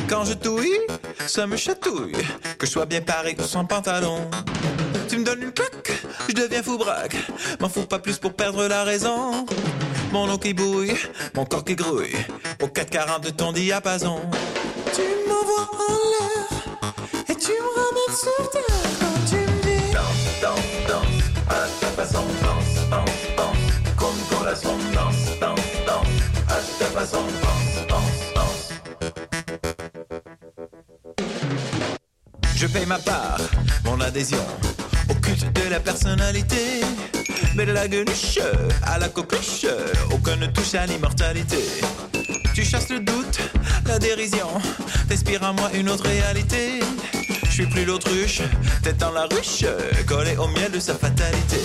Quand je touille, ça me chatouille, que je sois bien paré ou sans pantalon. Tu me donnes une claque, je deviens fou braque, m'en fous pas plus pour perdre la raison. Mon eau qui bouille, mon corps qui grouille, au 440 de ton diapason. Tu m'envoies en l'air et tu me ramènes sur terre quand tu me dis Danse, danse, danse, à ta façon, Ma part, mon adhésion au culte de la personnalité. Mais de la gueuluche à la coqueluche, aucun ne touche à l'immortalité. Tu chasses le doute, la dérision, t'inspires en moi une autre réalité. Je suis plus l'autruche, tête dans la ruche, collé au miel de sa fatalité.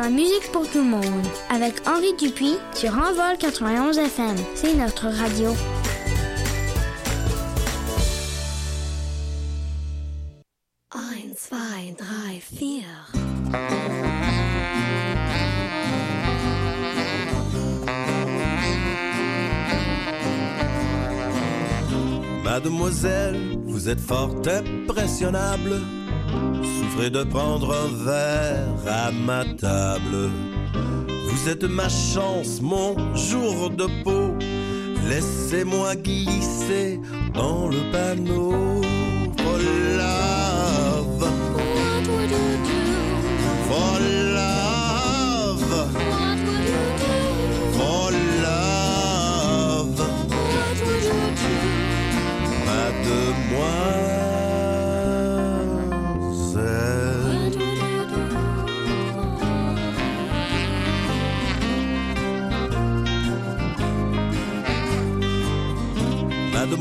La musique pour tout le monde avec Henri Dupuis sur Envol 91 FM. C'est notre radio. Eins, zwei, drei. Mademoiselle, vous êtes fort impressionnable. Souffrez de prendre un verre à ma table. Vous êtes ma chance, mon jour de peau. Laissez-moi glisser dans le panneau.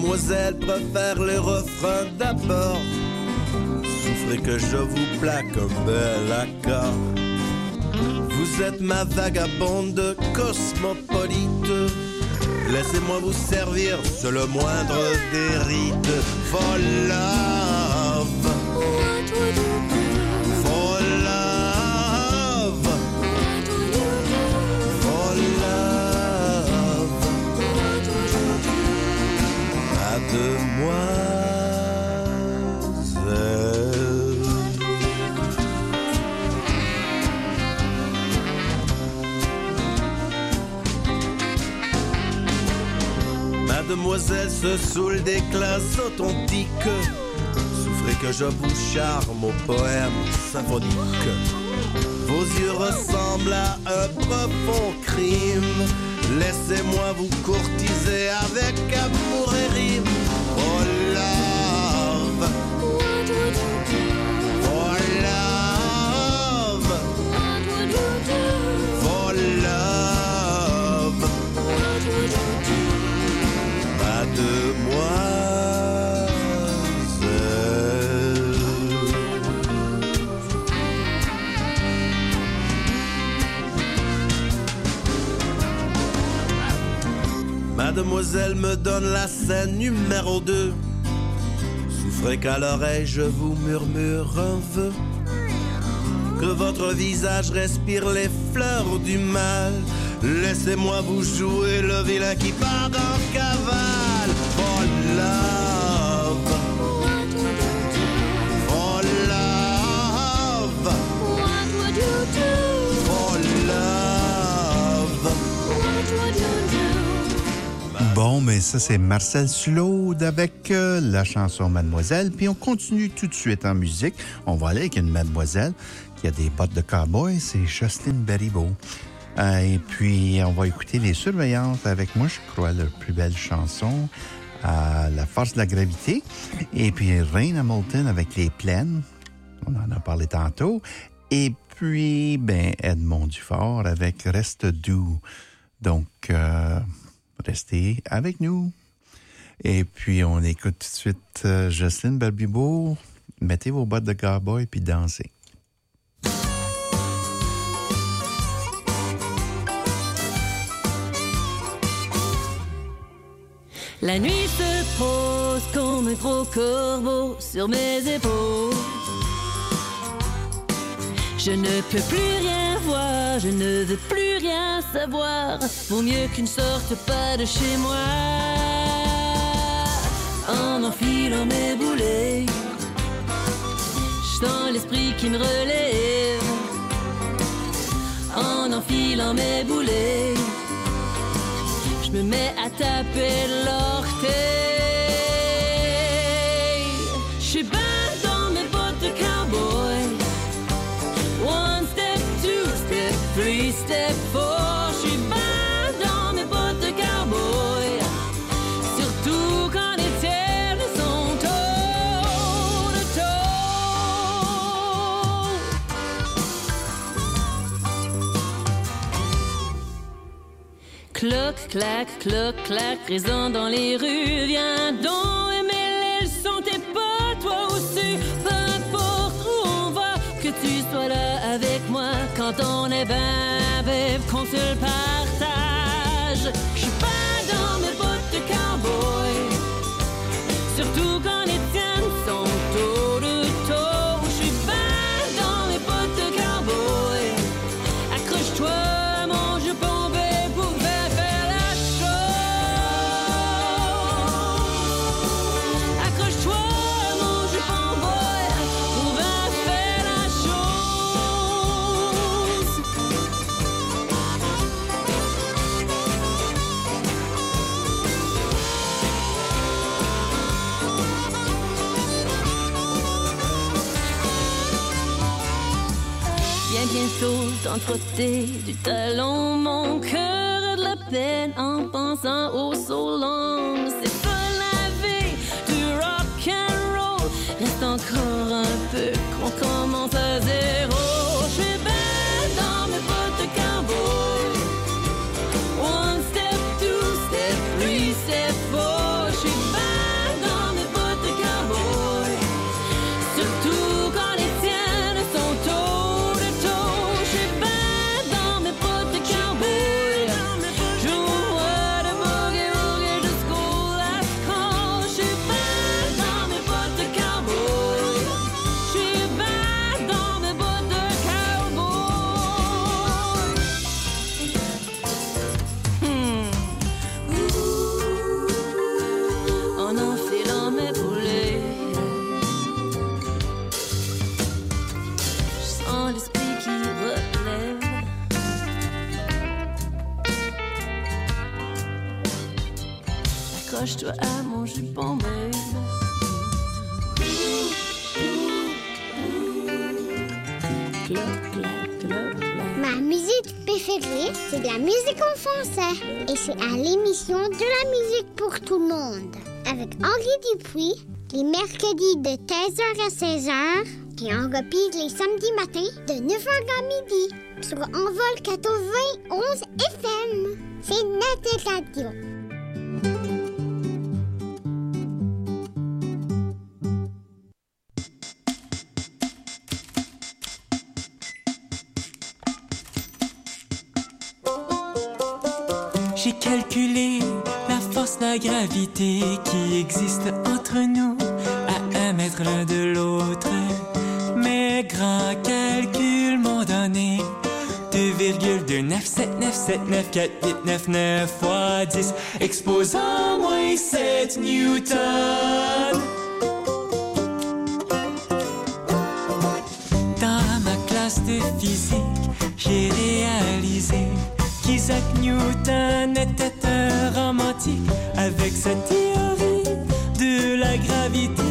Mademoiselle préfère les refrains d'abord. Souffrez que je vous plaque un bel accord. Vous êtes ma vagabonde cosmopolite. Laissez-moi vous servir sur le moindre des rites. For Mademoiselle se saoule des classes authentiques. Souffrez que je vous charme au poème symphonique. Vos yeux ressemblent à un profond crime. Laissez-moi vous courtiser avec amour et rime. Love, oh love, oh love, Mademoiselle me donne la scène numéro 2. Souffrez qu'à l'oreille je vous murmure un vœu. Que votre visage respire les fleurs du mal. Laissez-moi vous jouer le vilain qui part Mais ça, c'est Marcel Sulaude avec euh, la chanson Mademoiselle. Puis on continue tout de suite en musique. On va aller avec une Mademoiselle qui a des bottes de cowboy. C'est Justine Beribeau. Euh, et puis, on va écouter Les Surveillantes avec moi, je crois, leur plus belle chanson, euh, La force de la gravité. Et puis, Rain Hamilton avec Les Plaines. On en a parlé tantôt. Et puis, ben, Edmond Dufort avec Reste doux. Donc, euh, restez avec nous. Et puis, on écoute tout de suite euh, Jocelyne. Mettez vos bottes de cowboy puis dansez. La nuit se pose comme un gros corbeau sur mes épaules. Je ne peux plus rien voir, je ne veux plus rien savoir. Vaut mieux qu'une sorte pas de chez moi. En enfilant mes boulets, je l'esprit qui me relève. En enfilant mes boulets, je me mets à taper l'orteil. Clac, cloc, clac, résonne dans les rues. Viens donc aimer les leçons, t'es pas toi aussi. Peu importe où on va, que tu sois là avec moi. Quand on est ben, babe, qu'on se le partage. T'entreter du talon mon cœur de la peine en pensant au so long c'est pas la vie du rock and roll reste encore un peu qu'on commence à zéro c'est de la musique en français. Et c'est à l'émission de la musique pour tout le monde. Avec Henri Dupuis, les mercredis de 13h à 16h. Et en reprise les samedis matins de 9h à midi. Sur Envol 91 FM. C'est notre radio. Gravité qui existe entre nous, à un mètre l'un de l'autre. Mes grands calculs m'ont donné 2,297979489 fois 10 exposant moins 7 newtons. Dans ma classe de physique, j'ai réalisé qu'Isaac Newton était avec sa théorie de la gravité.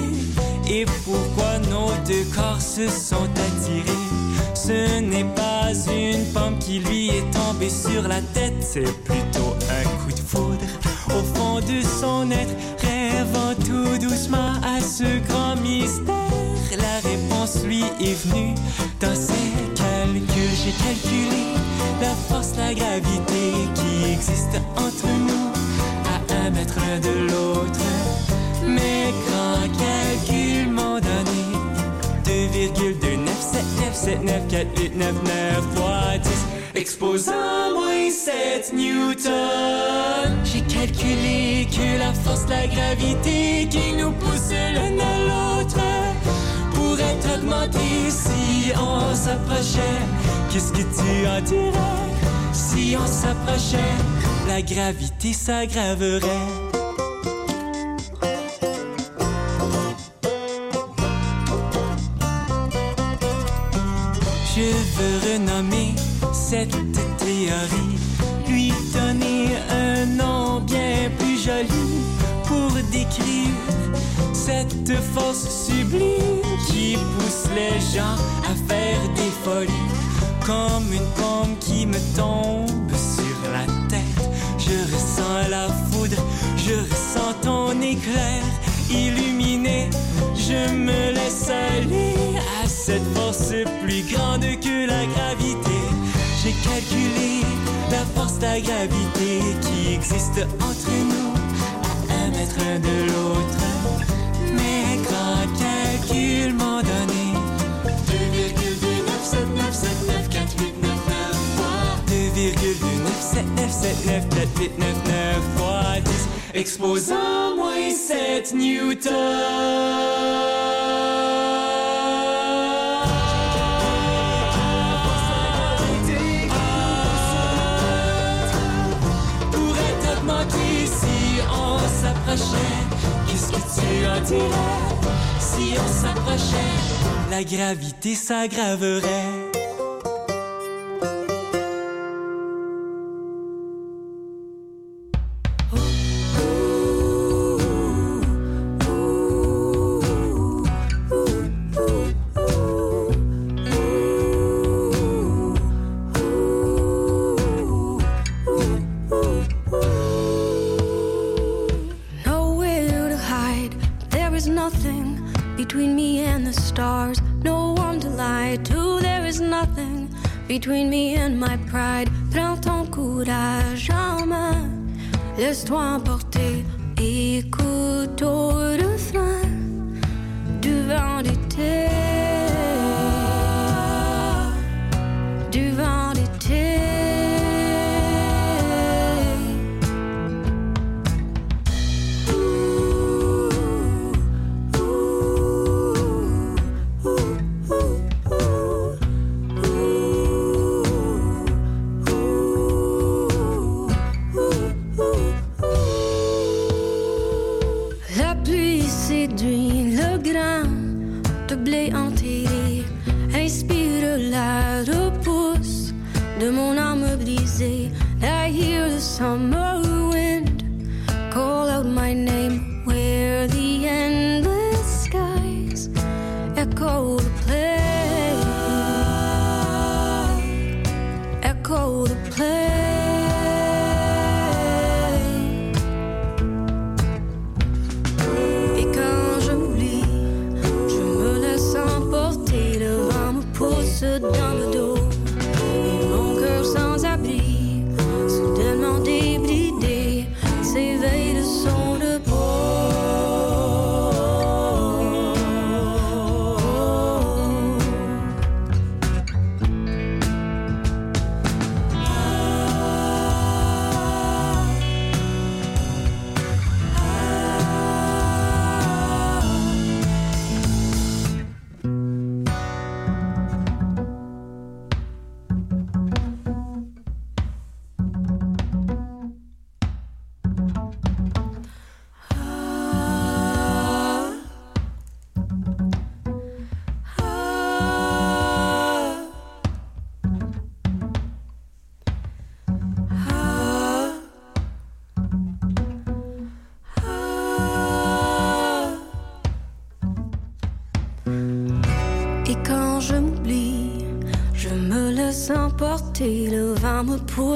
Et pourquoi nos deux corps se sont attirés? Ce n'est pas une pomme qui lui est tombée sur la tête, c'est plutôt un coup de foudre au fond de son être, rêvant tout doucement à ce grand mystère. La réponse lui est venue dans ses calculs. J'ai calculé la force, la gravité qui existe entre nous de l'autre. Mes grands calculs m'ont donné 2,297979489 fois 10 exposant moins 7 newtons. J'ai calculé que la force, la gravité qui nous pousse l'un à l'autre pourrait augmenter si on s'approchait. Qu'est-ce que tu en dirais si on s'approchait? La gravité s'aggraverait. Je veux renommer cette théorie, lui donner un nom bien plus joli pour décrire cette force sublime qui pousse les gens à faire des folies, comme une pomme qui me tombe la foudre, je ressens ton éclair illuminé. Je me laisse aller à cette force plus grande que la gravité. J'ai calculé la force, la gravité qui existe entre nous à un mètre de l'autre. Mes grands calculs m'ont donné 2,297979489 fois 10 exposant moins 7 newtons. Pourrait augmenter si on s'approchait. Qu'est-ce que tu en dirais si on s'approchait? La gravité s'aggraverait.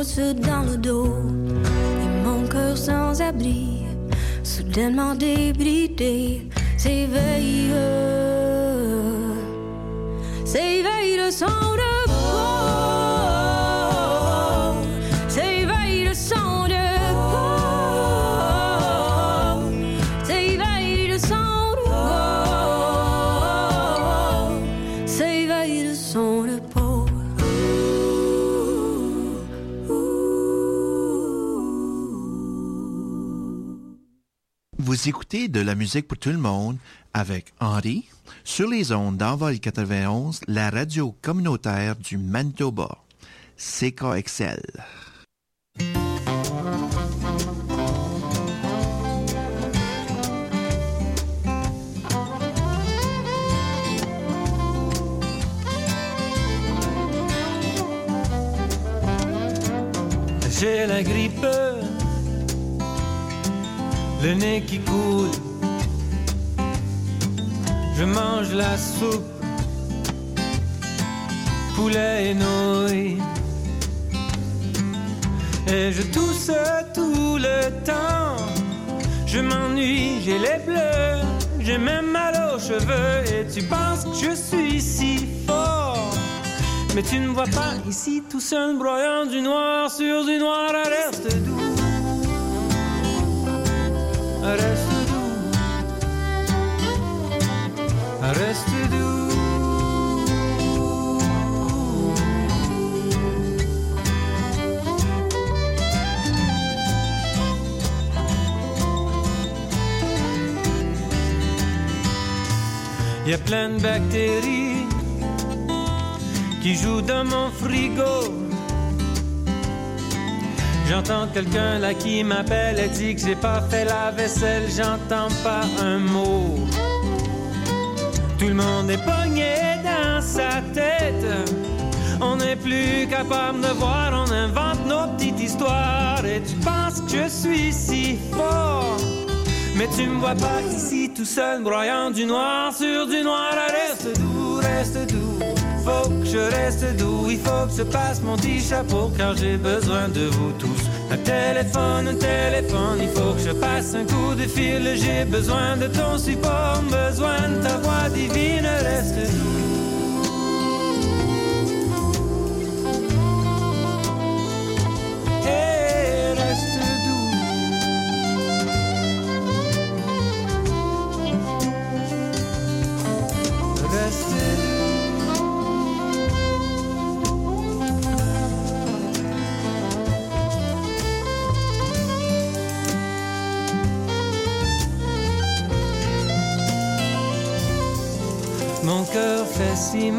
Dans le dos. Et mon cœur sans abri, soudainement débridé, s'éveille Vous écoutez de la musique pour tout le monde avec Henri sur les ondes d'Envol 91, la radio communautaire du Manitoba. CKXL. J'ai la grippe, le nez qui coule. Je mange la soupe, poulet et nouilles. Et je tousse tout le temps. Je m'ennuie, j'ai les bleus, j'ai même mal aux cheveux. Et tu penses que je suis si fort. Mais tu ne vois pas ici tout seul broyant du noir sur du noir. Reste doux. Reste doux. Reste doux. Y a plein de bactéries qui jouent dans mon frigo. J'entends quelqu'un là qui m'appelle et dit que j'ai pas fait la vaisselle, j'entends pas un mot. Tout le monde est pogné dans sa tête. On n'est plus capable de voir, on invente nos petites histoires. Et tu penses que je suis si fort? Mais tu me vois pas ici tout seul, broyant du noir sur du noir. Reste doux, reste doux. Faut que je reste doux, il faut que je passe mon petit chapeau car j'ai besoin de vous tous. Un téléphone, un téléphone, il faut que je passe un coup de fil. J'ai besoin de ton support, besoin de ta voix divine. Reste doux. Si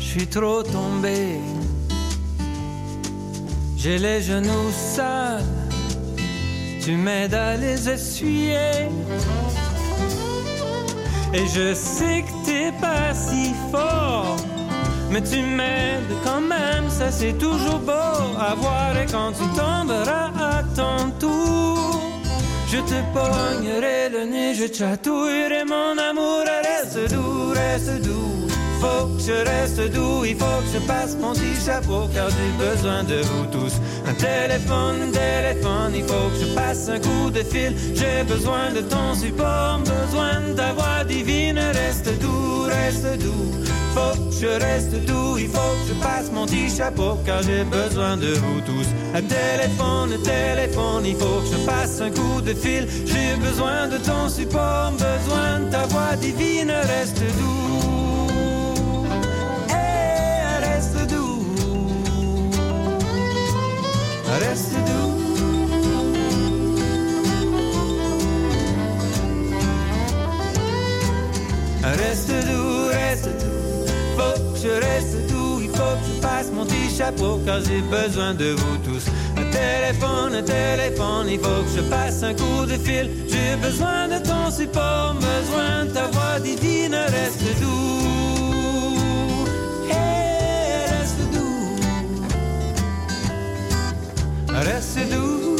je suis trop tombé. J'ai les genoux sales, tu m'aides à les essuyer. Et je sais que t'es pas si fort, mais tu m'aides quand même, ça c'est toujours beau à voir. Et quand tu tomberas à ton tour, je te pognerai le nez, je chatouillerai mon amour. Reste doux, reste doux. Faut que je reste doux, il faut que je passe mon petit chapeau car j'ai besoin de vous tous. Un téléphone, un téléphone, il faut que je passe un coup de fil. J'ai besoin de ton support, besoin de ta voix divine. Reste doux, reste doux. Faut que je reste doux, il faut que je passe mon petit chapeau car j'ai besoin de vous tous. Un téléphone, téléphone, il faut que je passe un coup de fil. J'ai besoin de ton support, besoin de ta voix divine. Reste doux. Reste doux. Reste doux, reste doux. Faut que je reste doux. Il faut que je passe mon petit chapeau car j'ai besoin de vous tous. Un téléphone, un téléphone, il faut que je passe un coup de fil. J'ai besoin de ton support, besoin de ta voix divine. Reste doux. Residue,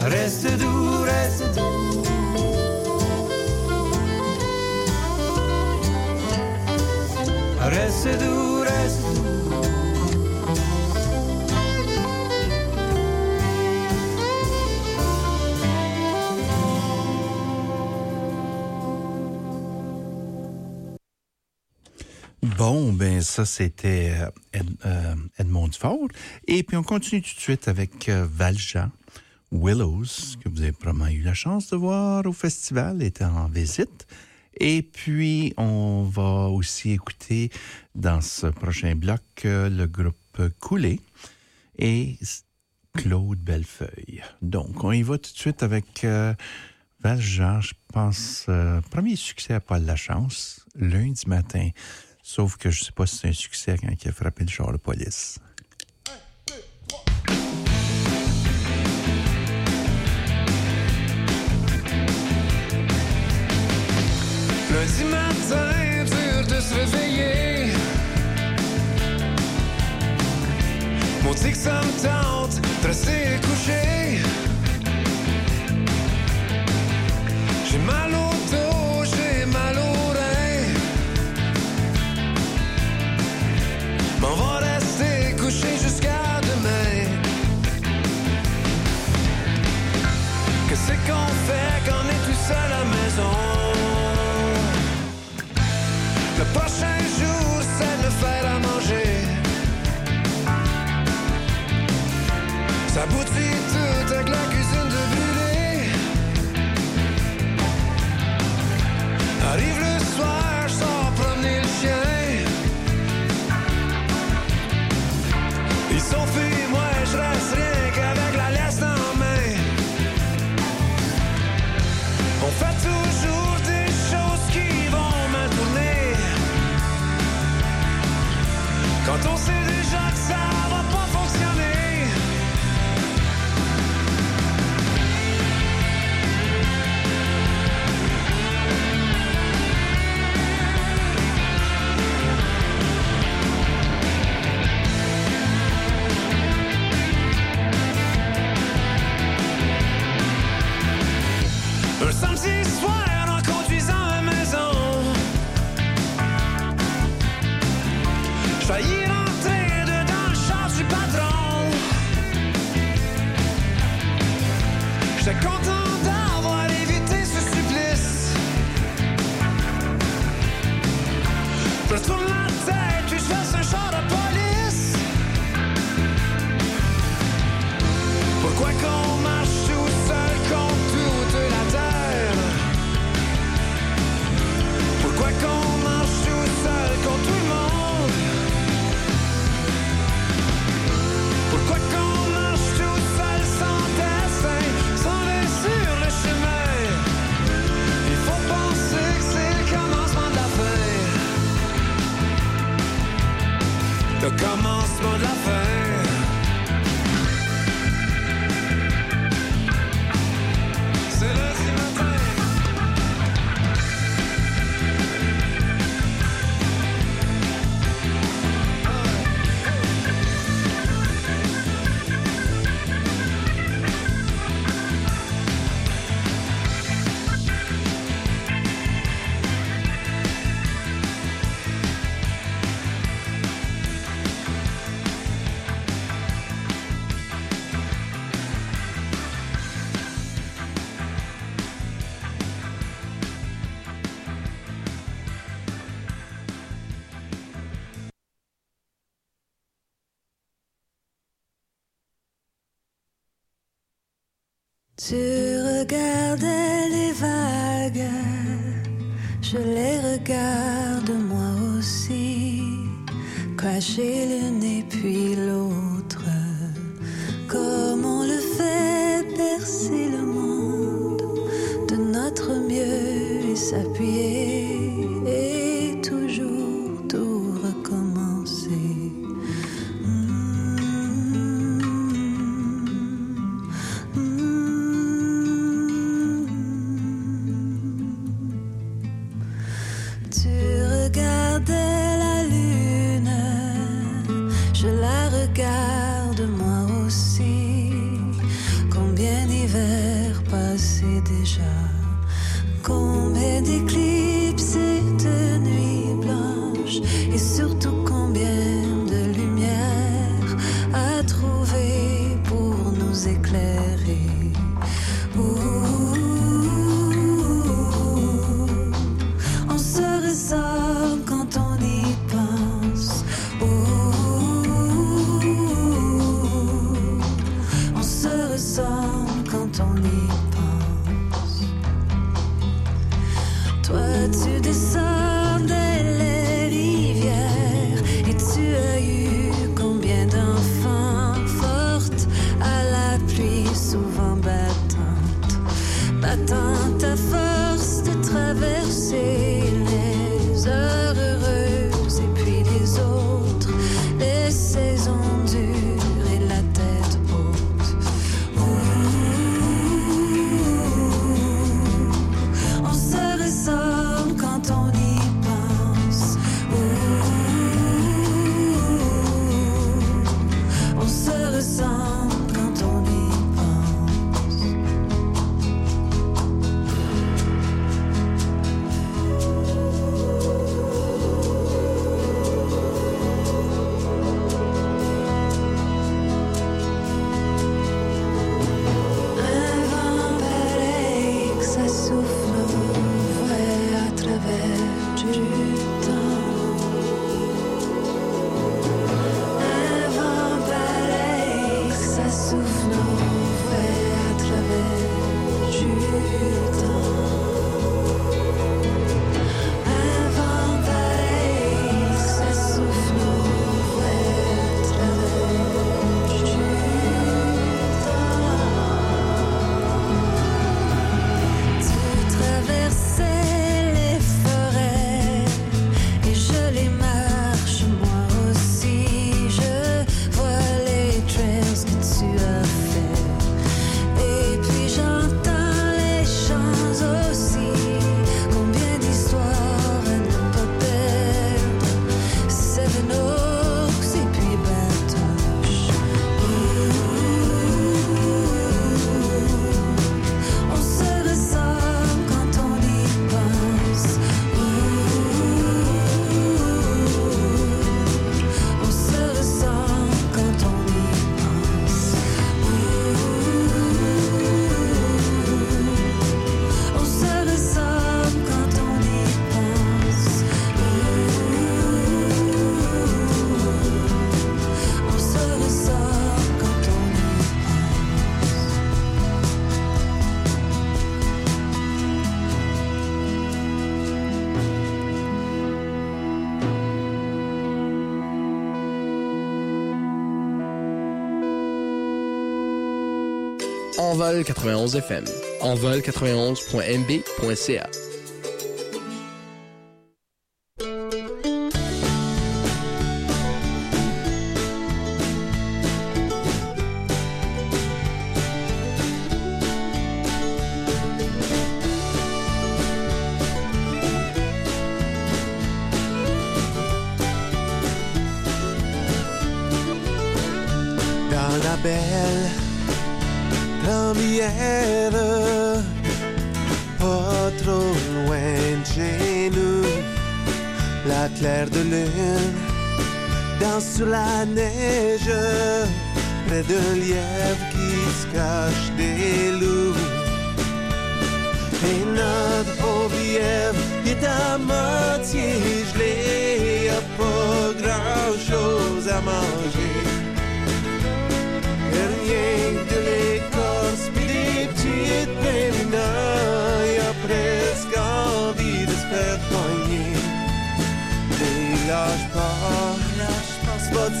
residue, residue, residue. Bon, ben ça, c'était euh, euh, Edmond Dufour. Et puis, on continue tout de suite avec euh, Valjean. Willows, que vous avez probablement eu la chance de voir au festival, était en visite. Et puis, on va aussi écouter dans ce prochain bloc euh, le groupe Coulé et Claude Bellefeuille. Donc, on y va tout de suite avec Valjean, je pense, premier succès à Paul Lachance, lundi matin. Sauf que je sais pas si c'est un succès quand il a frappé le char de police. Lundi matin, dur de se réveiller. Mon tic ça me tente de rester couché. J'ai mal au some. Envol 91 FM. envol91.mb.ca. dans la belle première, pas trop loin de chez nous. La claire de lune danse sur la neige, près d'un lièvre qui se cache des loups. Et notre pauvre lièvre est à moitié gelé, a pas grand chose à manger. Y a presque envie de se faire poigner. Mais il lâche pas, c'est pas de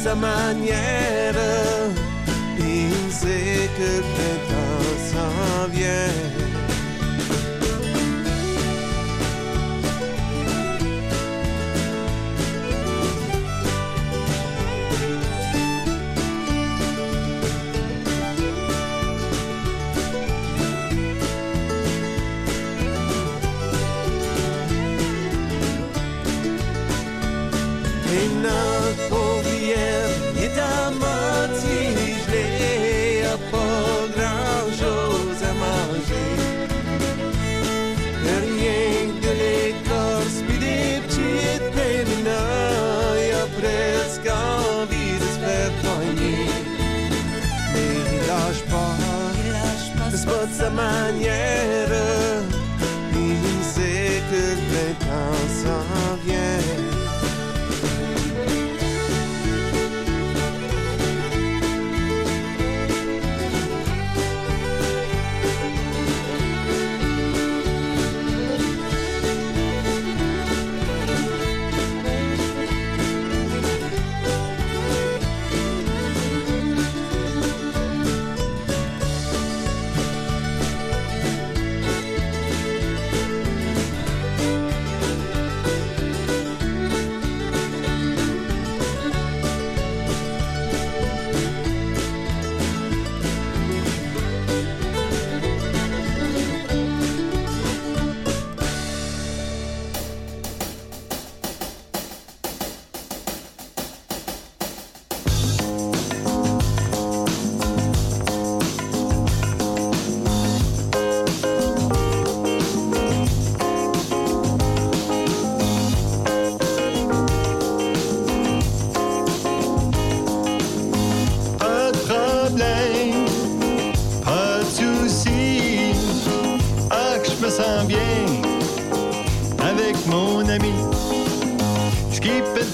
c'est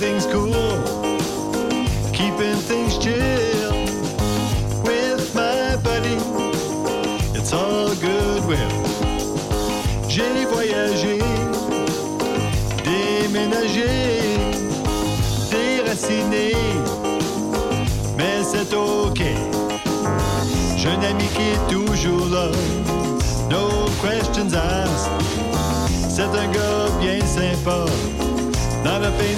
things cool, keeping things chill with my buddy. It's all good will. J'ai voyagé, déménagé, déraciné mais c'est ok. J'ai un ami qui est toujours là, no questions asked. C'est un gars bien sympa, not a pain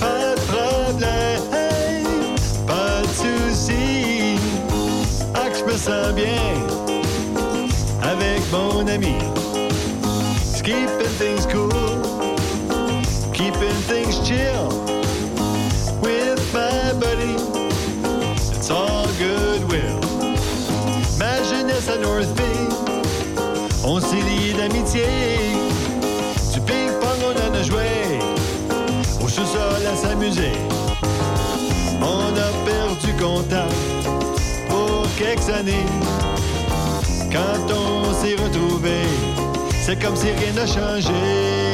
Pas de problème, pas de souci. Ah, bien avec mon ami. S'est liés d'amitié. Du ping-pong, on en a joué. Au sous-sol à s'amuser. On a perdu contact pour quelques années. Quand on s'est retrouvés, c'est comme si rien n'a changé.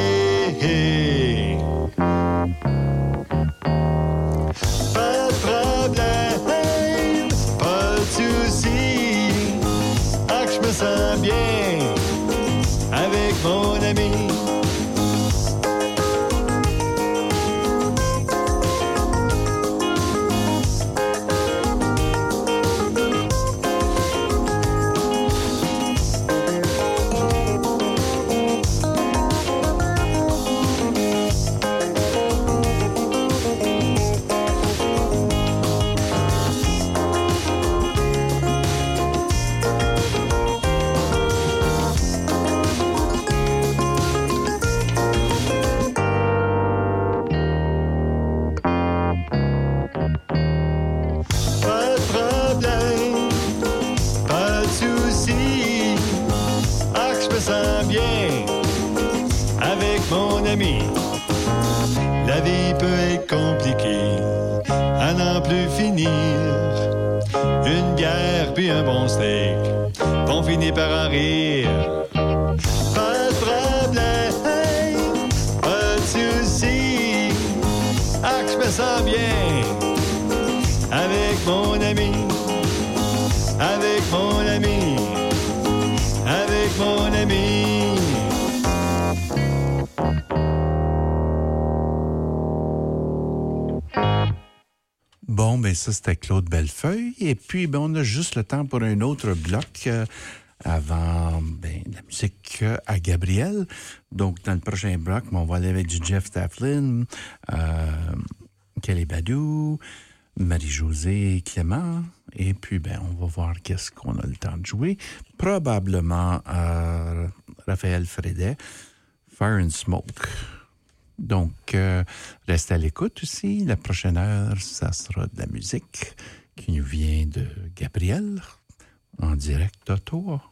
Ben ça, c'était Claude Bellefeuille. Et puis, ben, on a juste le temps pour un autre bloc euh, avant ben, la musique euh, à Gabriel. Donc, dans le prochain bloc, ben, on va aller avec du Jeff Stafflin, euh, Kelly Badou, Marie-Josée Clément. Et puis, ben, on va voir qu'est-ce qu'on a le temps de jouer. Probablement Raphaël Frédet, Fire and Smoke. Donc, euh, restez à l'écoute aussi. La prochaine heure, ça sera de la musique qui nous vient de Gabriel en direct d'Ottawa.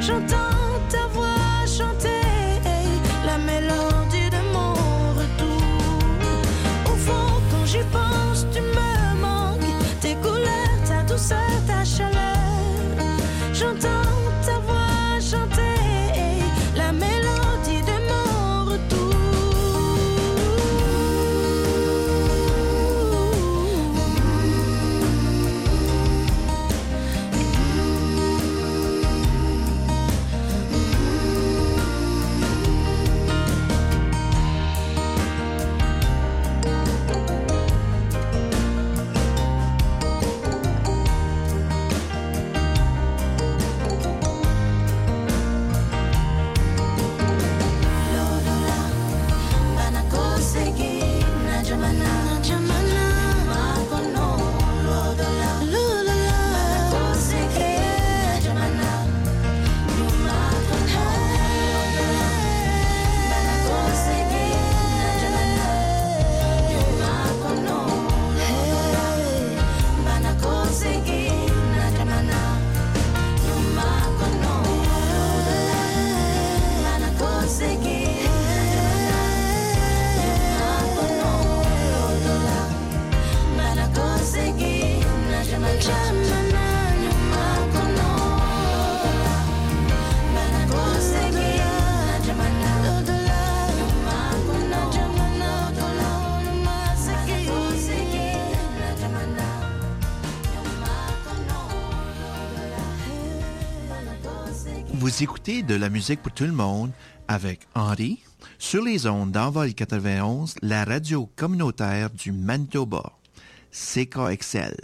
J'entends Écoutez de la musique pour tout le monde avec Henri sur les ondes d'Envol 91, la radio communautaire du Manitoba, CKXL.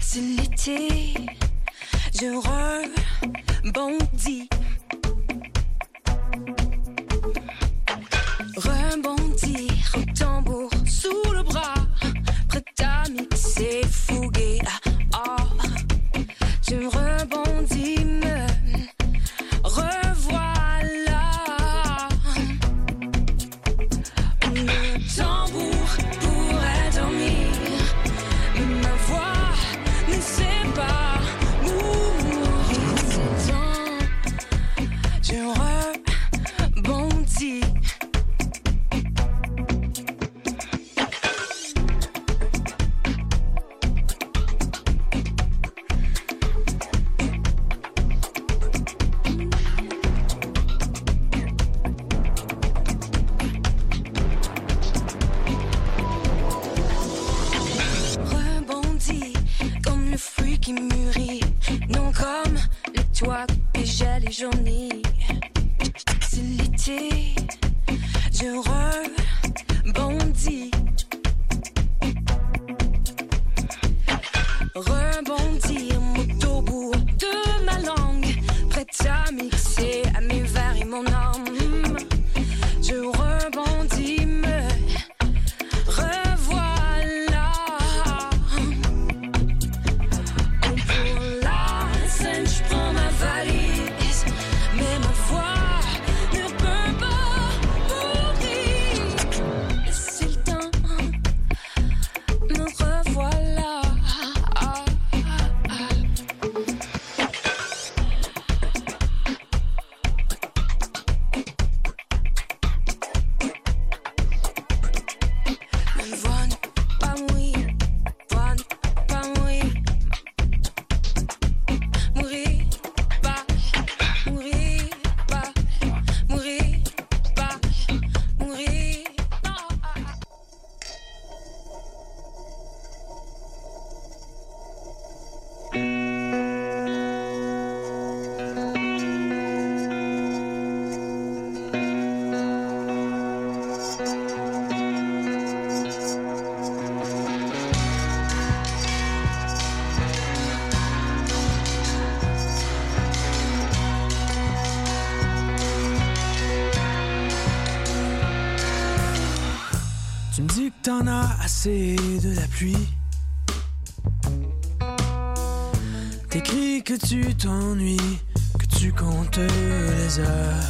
C'est l'été, je. T'en as assez de la pluie. T'écris que tu t'ennuies, que tu comptes les heures.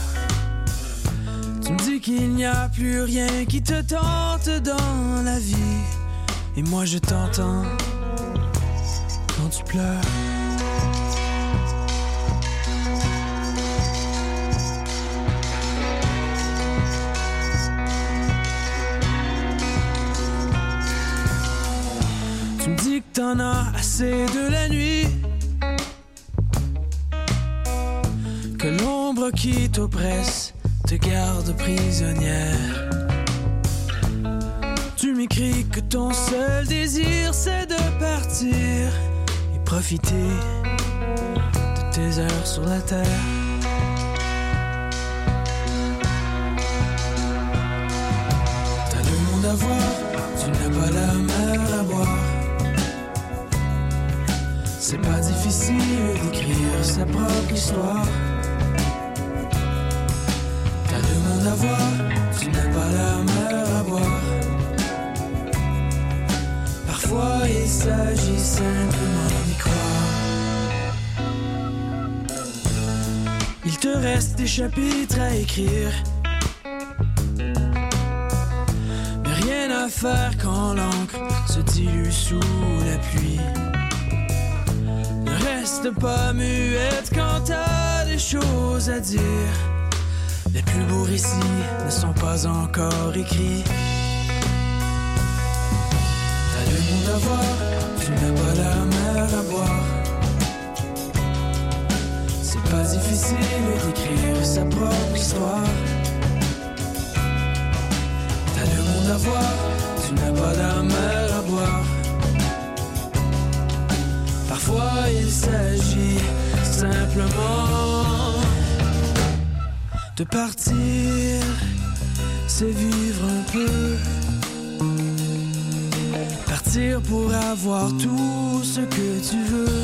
Tu me dis qu'il n'y a plus rien qui te tente dans la vie. Et moi je t'entends quand tu pleures. Dis que t'en as assez de la nuit. Que l'ombre qui t'oppresse te garde prisonnière. Tu m'écris que ton seul désir c'est de partir et profiter de tes heures sur la terre. T'as le monde à voir, tu n'as pas la C'est pas difficile d'écrire sa propre histoire. T'as le monde à voir, tu n'as pas la mer à boire. Parfois il s'agit simplement d'y croire. Il te reste des chapitres à écrire. Mais rien à faire quand l'encre se dilue sous la pluie. Reste pas muette quand t'as des choses à dire. Les plus beaux récits ne sont pas encore écrits. T'as le monde à voir, tu n'as pas la mer à boire. C'est pas difficile d'écrire sa propre histoire. S'agit simplement de partir, c'est vivre un peu. Partir pour avoir tout ce que tu veux.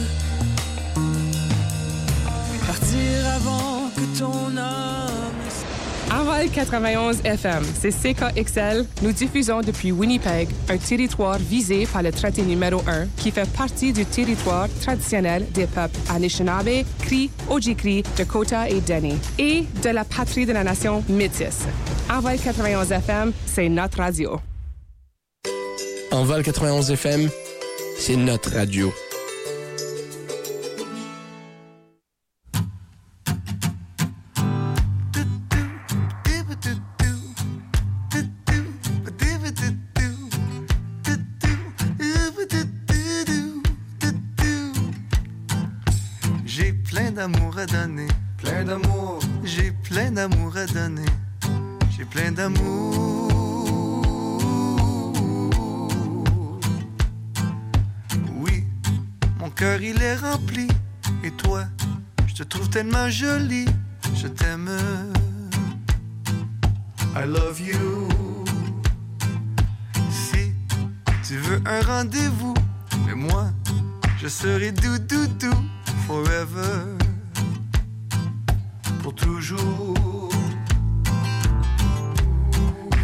Partir avant que ton âme Envol 91 FM, c'est CKXL. Nous diffusons depuis Winnipeg, un territoire visé par le traité numéro 1 qui fait partie du territoire traditionnel des peuples Anishinaabe, Cri, Ojikri, Dakota et Dene, et de la patrie de la nation métisse. Envol 91 FM, c'est notre radio. Envol 91 FM, c'est notre radio. À donner. Plein d'amour. J'ai plein d'amour à donner. J'ai plein d'amour. Oui, mon cœur il est rempli. Et toi, je te trouve tellement jolie. Je t'aime. I love you. Si tu veux un rendez-vous, mais moi, je serai doudou forever. Pour toujours.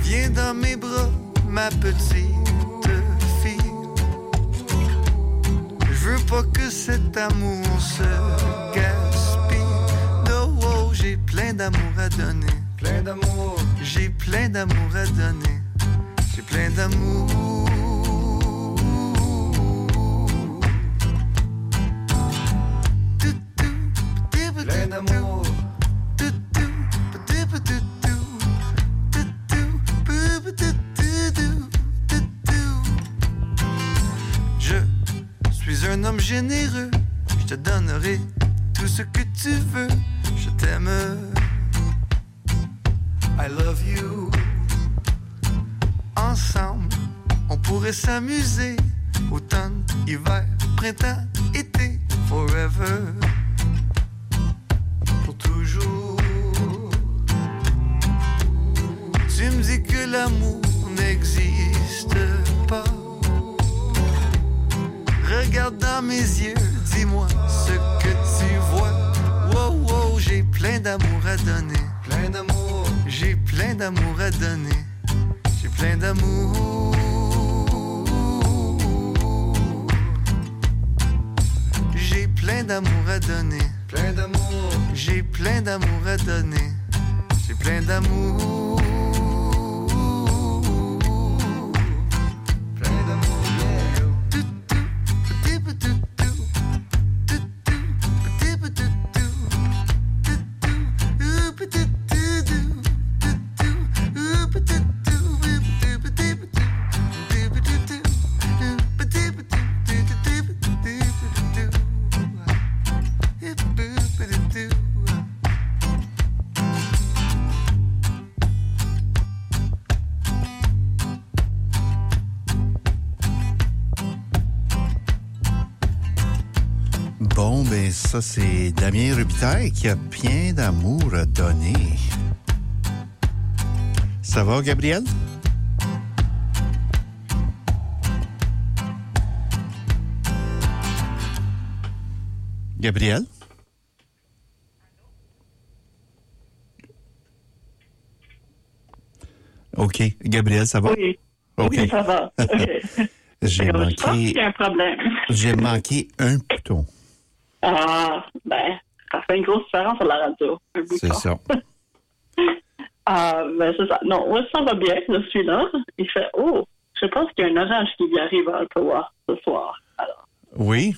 Viens dans mes bras, ma petite fille. Je veux pas que cet amour se gaspille. No, oh, j'ai plein d'amour à donner. Plein d'amour. J'ai plein d'amour à donner. J'ai plein d'amour. Ça, c'est Damien Rubitaille qui a plein d'amour à donner. Ça va, Gabriel? Gabriel? OK. Gabriel, ça va? Oui. Ça va. Manqué, j'ai manqué un bouton. Ah, ben, ça fait une grosse différence à la radio. C'est ça. Ah, ben, c'est ça. Non, ouais, ça va bien. Je suis là. Il fait, oh, je pense qu'il y a un orage qui vient arriver à Ottawa ce soir. Alors, Oui?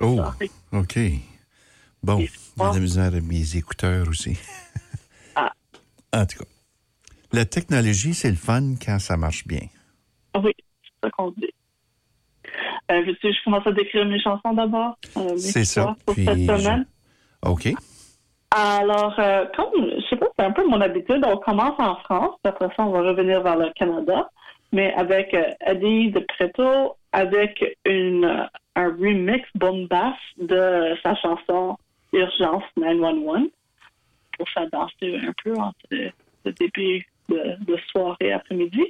Oh, OK. Bon, j'ai de la misère avec mes écouteurs aussi. Ah. En tout cas, la technologie, c'est le fun quand ça marche bien. oui, c'est ça qu'on dit. Euh, que je commence à décrire mes chansons d'abord? Euh, C'est ça. Pour Puis cette je- semaine. OK. Alors, euh, comme, je sais pas, c'est un peu mon habitude, on commence en France, puis après ça, on va revenir vers le Canada, mais avec Eddie de Preto, avec une, un remix boom bass de sa chanson Urgence 911, pour faire danser un peu entre le début de, de soirée après-midi.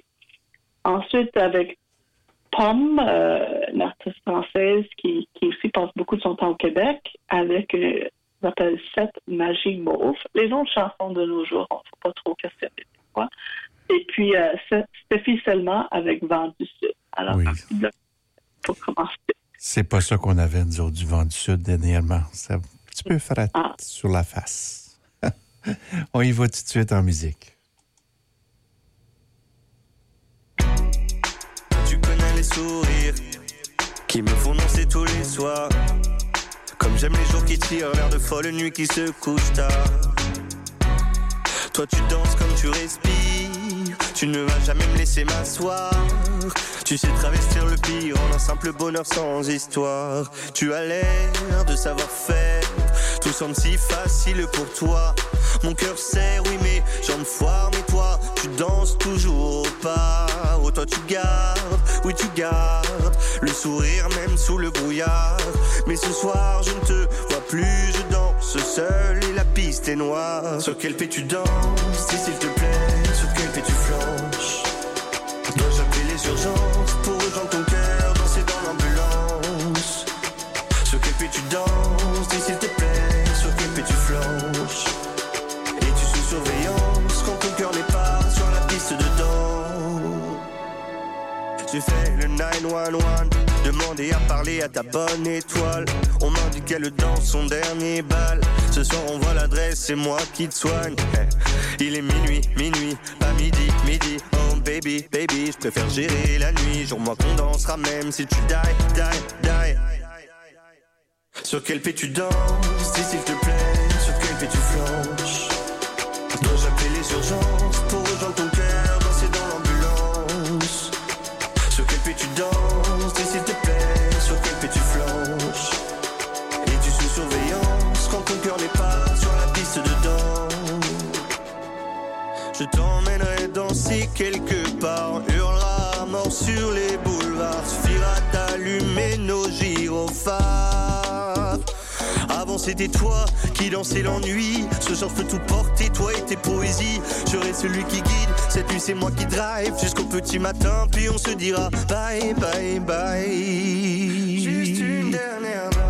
Ensuite, avec Pomme, euh, une artiste française qui, qui aussi passe beaucoup de son temps au Québec, avec euh, s'appelle Cette magie mauve. Les autres chansons de nos jours, on ne sait pas trop qu'est-ce que c'est. quoi. Et puis, euh, Stéphie Seulement avec Vent du Sud. Alors, Oui. là, pour commencer. C'est pas ça qu'on avait, nous autres, du vent du Sud, dernièrement. C'est un petit peu frat Ah. sur la face. On y va tout de suite en musique. Qui me font danser tous les soirs. Comme j'aime les jours qui tirent vers de folles nuits qui se couchent tard. Toi tu danses comme tu respires, tu ne vas jamais me laisser m'asseoir. Tu sais travestir le pire en un simple bonheur sans histoire. Tu as l'air de savoir faire, tout semble si facile pour toi. Mon cœur serre, oui mais jambes foire, mais toi tu danses toujours au pas. Oh toi tu gardes, oui tu gardes le sourire même sous le brouillard. Mais ce soir je ne te vois plus, je danse seul et la piste est noire. Sur quel pied tu danses, si s'il te plaît, Demandez à parler à ta bonne étoile. On m'indique qu'elle dans son dernier bal. Ce soir on voit l'adresse, c'est moi qui te soigne. Eh, il est minuit, minuit, pas midi, midi. Oh baby, baby, je préfère gérer la nuit. Jour moi qu'on dansera même si tu die, die, die. Sur quel pied tu danses, si s'il te plaît? Sur quel pied tu flanches c'était toi qui dansais l'ennui. Ce soir je peux tout porter, toi et tes poésies. J'aurai celui qui guide, cette nuit c'est moi qui drive. Jusqu'au petit matin, puis on se dira Bye bye bye. Juste une dernière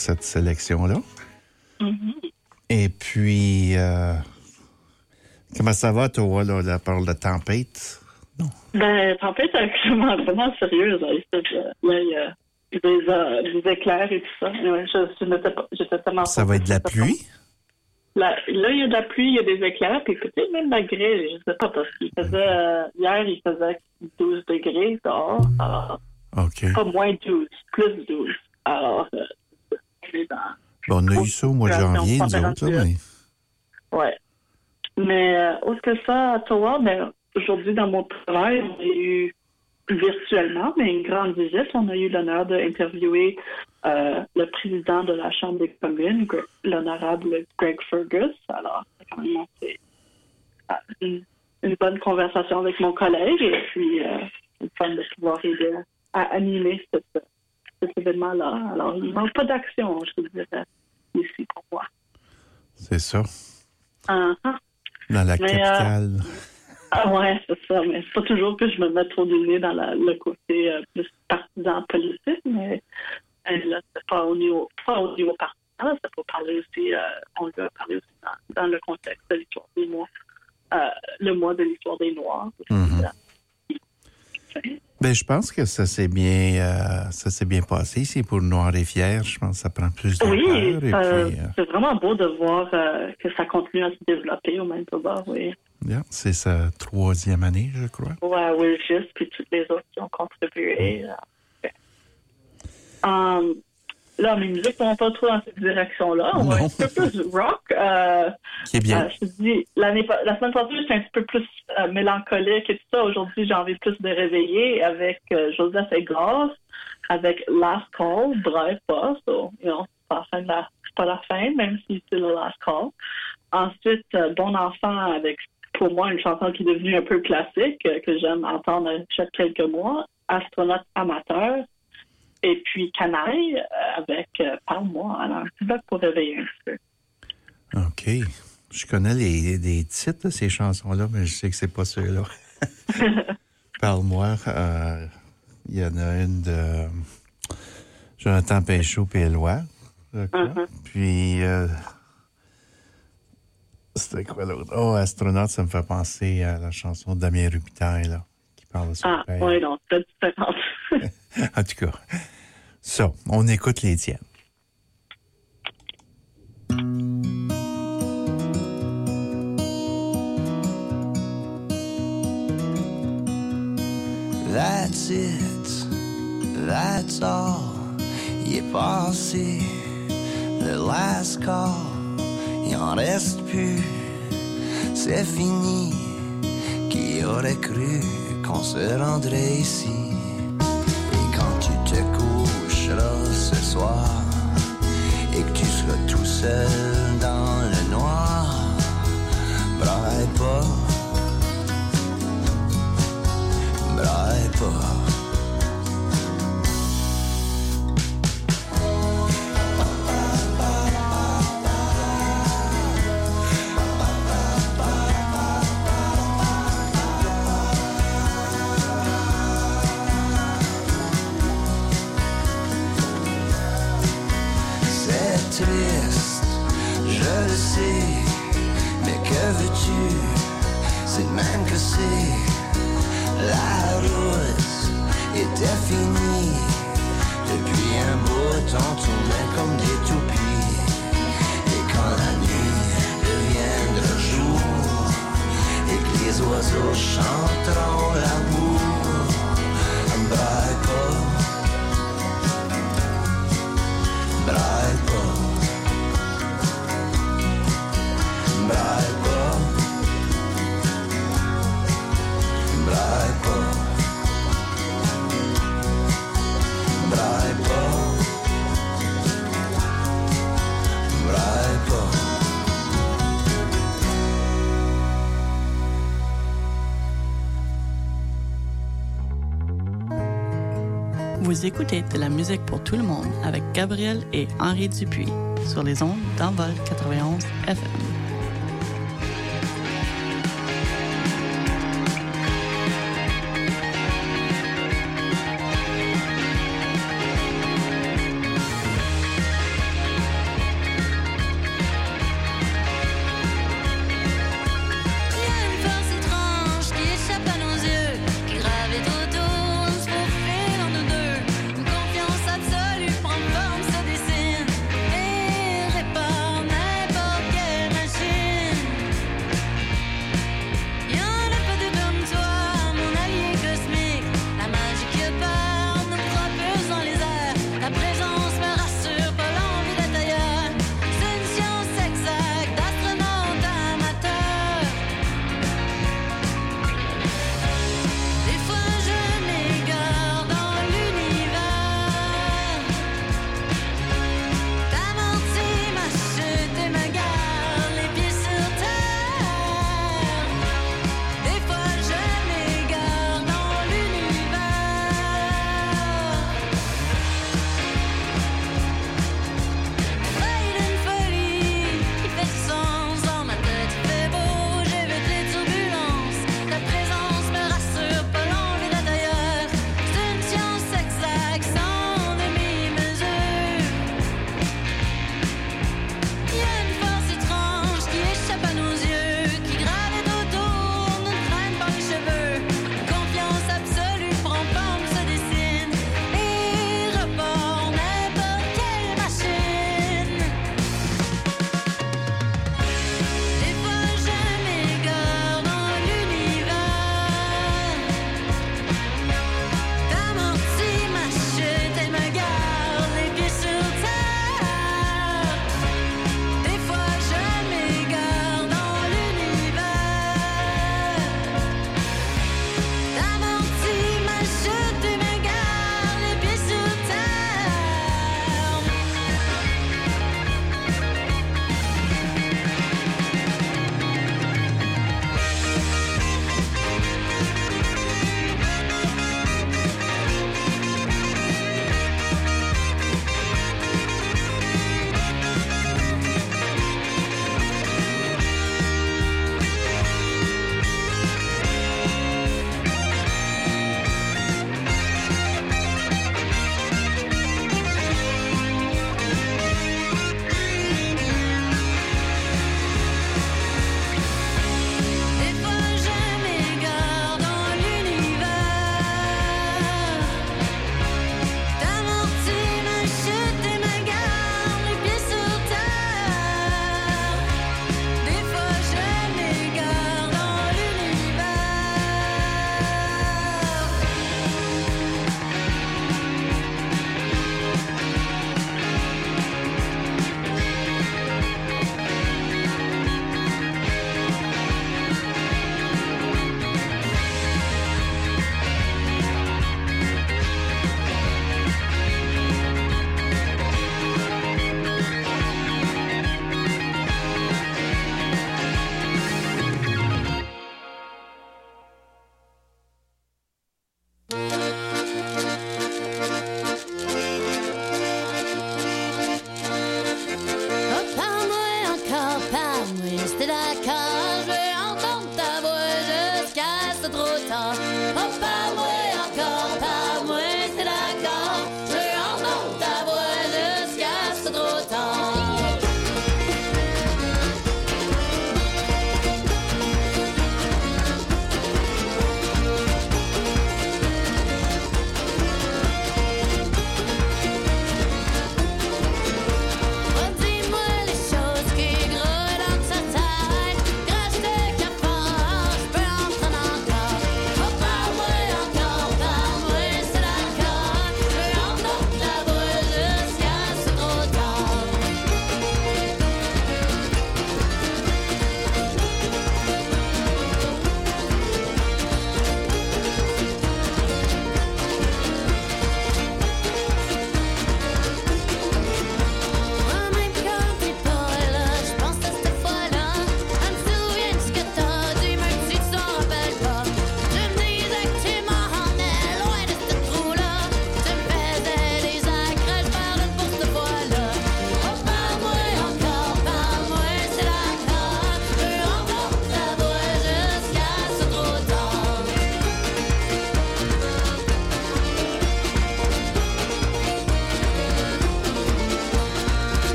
cette sélection-là. Mm-hmm. Et puis, euh, comment ça va, toi, là, la par la tempête? Ben, tempête actuellement vraiment sérieuse. Là, Il euh, là, il y a des, euh, des éclairs et tout ça. Ouais, je, je j'étais tellement Ça va être de la pluie? Là, là, il y a de la pluie, il y a des éclairs, puis peut-être même la grêle, je sais pas, parce qu'il faisait, euh, hier, il faisait 12 degrés dehors, alors, pas moins 12, plus 12. Alors, euh, Bon, on a eu ça au mois de janvier, nous autres, là, mais... Ouais. Mais euh, autre que ça, à Ottawa, ben, aujourd'hui, dans mon travail, on a eu virtuellement, mais une grande visite. On a eu l'honneur d'interviewer euh, le président de la Chambre des communes, l'honorable Greg Fergus. Alors, c'est quand même assez, euh, une, une bonne conversation avec mon collègue et puis euh, c'est fun de pouvoir aider à animer cette- cet événement-là. Alors, il ne manque pas d'action, je vous dirais, ici pour moi. C'est ça. Ah, ah. Dans la Mais, euh, capitale. Ah ouais, c'est ça. Mais c'est pas toujours que je me mets trop du nez dans la- le côté euh, plus partisan politique, mais euh, là, c'est pas au niveau, pas au niveau partisan, ça peut parler aussi, euh, on lui a parlé aussi dans, dans le contexte de l'histoire des Noirs, euh, le mois de l'histoire des Noirs. Mhm. Ben, je pense que ça s'est bien, euh, ça s'est bien passé ici pour Noir et Fier. Je pense que ça prend plus de Oui, et euh, c'est vraiment beau de voir euh, que ça continue à se développer au Manitoba, oui. yeah, c'est sa troisième année, je crois. Ouais, Will Just, puis toutes les autres qui ont contribué. Um, là, mes musiques ne vont pas trop dans cette direction-là. On va un petit peu plus rock. Euh, Qui est bien. euh, je te dis, l'année, la semaine passée, j'étais un petit peu plus euh, mélancolique et tout ça. Aujourd'hui, j'ai envie plus de réveiller avec euh, Joseph Egor, avec Last Call, bref, pas. So, you know, c'est pas la fin de la, c'est pas la fin, même si c'est le Last Call. Ensuite, Bon Enfant avec, pour moi, une chanson qui est devenue un peu classique, que j'aime entendre chaque quelques mois. Astronaute amateur. Et puis Canaille euh, avec euh, Parle-moi. Alors, un petit bloc pour réveiller un peu. OK. Je connais les, les titres de ces chansons-là, mais je sais que c'est pas ceux-là. Parle-moi. euh, Il y en a une de Jonathan je crois. Mhm. Puis, euh, c'était quoi l'autre? Oh, Astronaute, ça me fait penser à la chanson de Damien Rubitaille, là, qui parle de son Ah, père. oui, non, c'est différent. En tout cas, ça, on écoute les tiennes. That's it, that's all. Il est passé le last call. Il en reste plus, c'est fini. Qui aurait cru qu'on se rendrait ici? Et que tu seras tout seul dans le noir, braille pas. braille pas. La route était finie. Depuis un beau temps, tournait comme des toupies. Et quand la nuit deviendra jour, et que les oiseaux chanteront l'amour, pas, Vous écoutez de la musique pour tout le monde avec Gabriel et Henri Dupuis sur les ondes d'Envol 91 FM.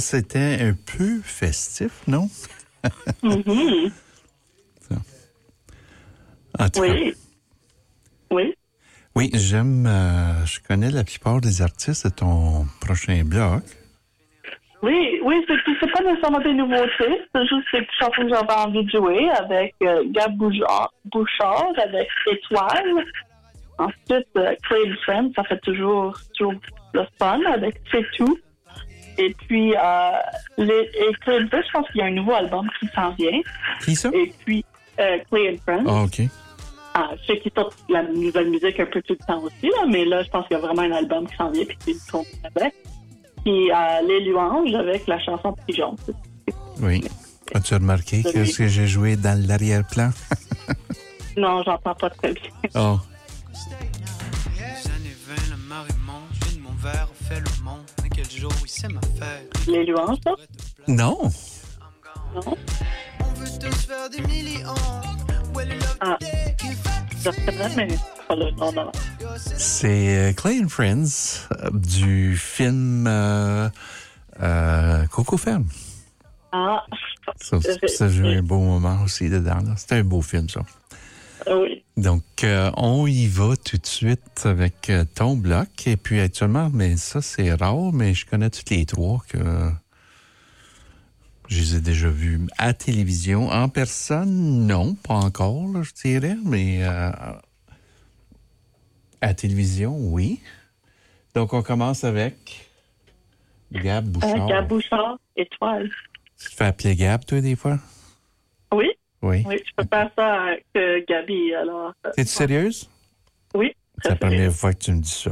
Ça, c'était un peu festif, non? Mhm. En tout cas, Oui. Oui. oui, j'aime, euh, je connais la plupart des artistes de ton prochain bloc. Oui, oui, c'est pas nécessairement des nouveautés, c'est juste des chansons que j'avais envie de jouer avec euh, Gab Bouchard, Bouchard, avec Étoile. Ensuite, euh, Clay and Friends, ça fait toujours, toujours le fun avec C'est tout. Et puis, euh, les, et Friends, je pense qu'il y a un nouveau album qui s'en vient. Qui ça? Et puis, euh, Clay and Friends. Ah, OK. Ah, je sais qu'ils sortent la nouvelle musique un peu tout le temps aussi, là, mais là, je pense qu'il y a vraiment un album qui s'en vient, puis une compte avec. Puis, euh, Les Louanges avec la chanson Pigeon. Oui. As-tu remarqué que ce que j'ai joué dans l'arrière-plan? Non, j'entends pas très bien. Oh. Quel jour, oui, c'est ma fête. Les Louanges, ça? Non. Non? On veut tous faire des millions. Ah. C'est euh, Clay and Friends euh, du film euh, euh, Coco Ferme. Ah, Ça, ça j'ai eu un beau moment aussi dedans. C'était un beau film, ça. Ah oui. Donc, euh, on y va tout de suite avec euh, ton bloc. Et puis, actuellement, mais ça, c'est rare, mais je connais toutes les trois que je les ai déjà vus à télévision. En personne, non, pas encore, là, je dirais, mais euh, à télévision, oui. Donc, on commence avec Gab Bouchard. Euh, Gab Bouchard, Étoile. Tu te fais appeler Gab, toi, des fois? Oui? Oui. Oui, je peux faire ça avec euh, Gabi, alors. euh, T'es-tu sérieuse? Oui. C'est la première fois que tu me dis ça.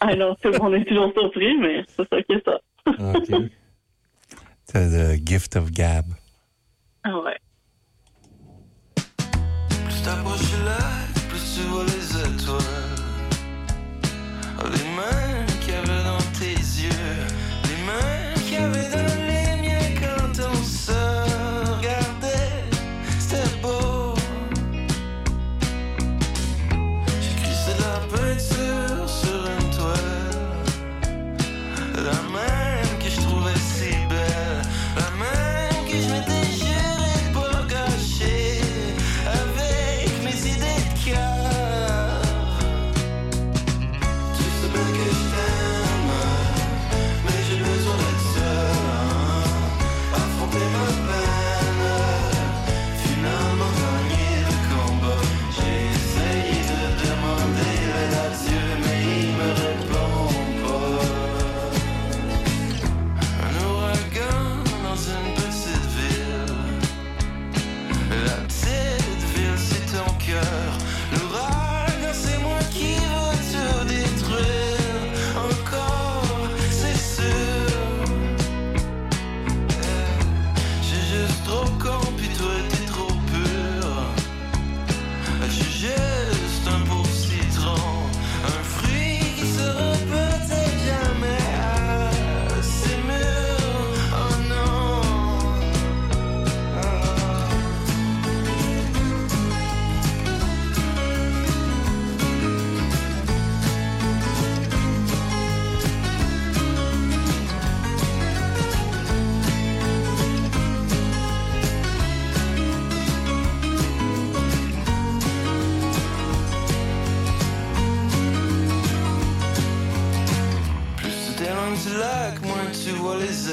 Ah non, tout le monde est toujours surpris, mais c'est ça qui est ça. OK. T'as le gift of Gab. Ah ouais. Plus t'approches lac, plus tu vois les étoiles. Oh, les mains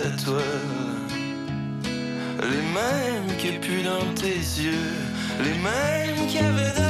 étoiles. Les mêmes a plus dans tes yeux. Les mêmes qu'il y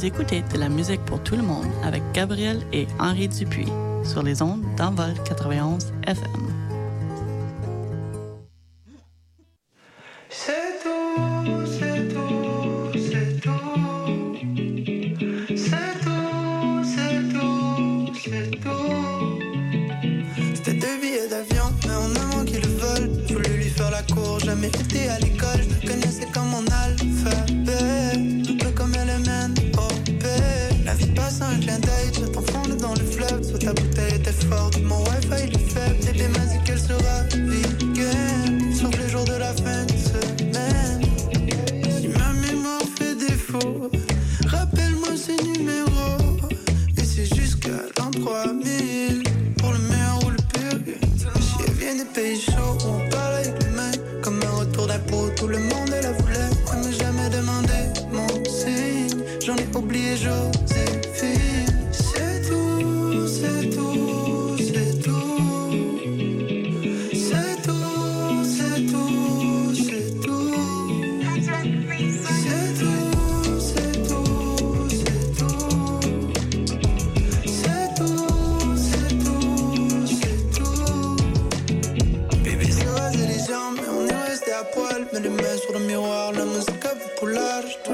Vous écoutez de la musique pour tout le monde avec Gabriel et Henri Dupuis sur les ondes d'Envol 91 FM. circular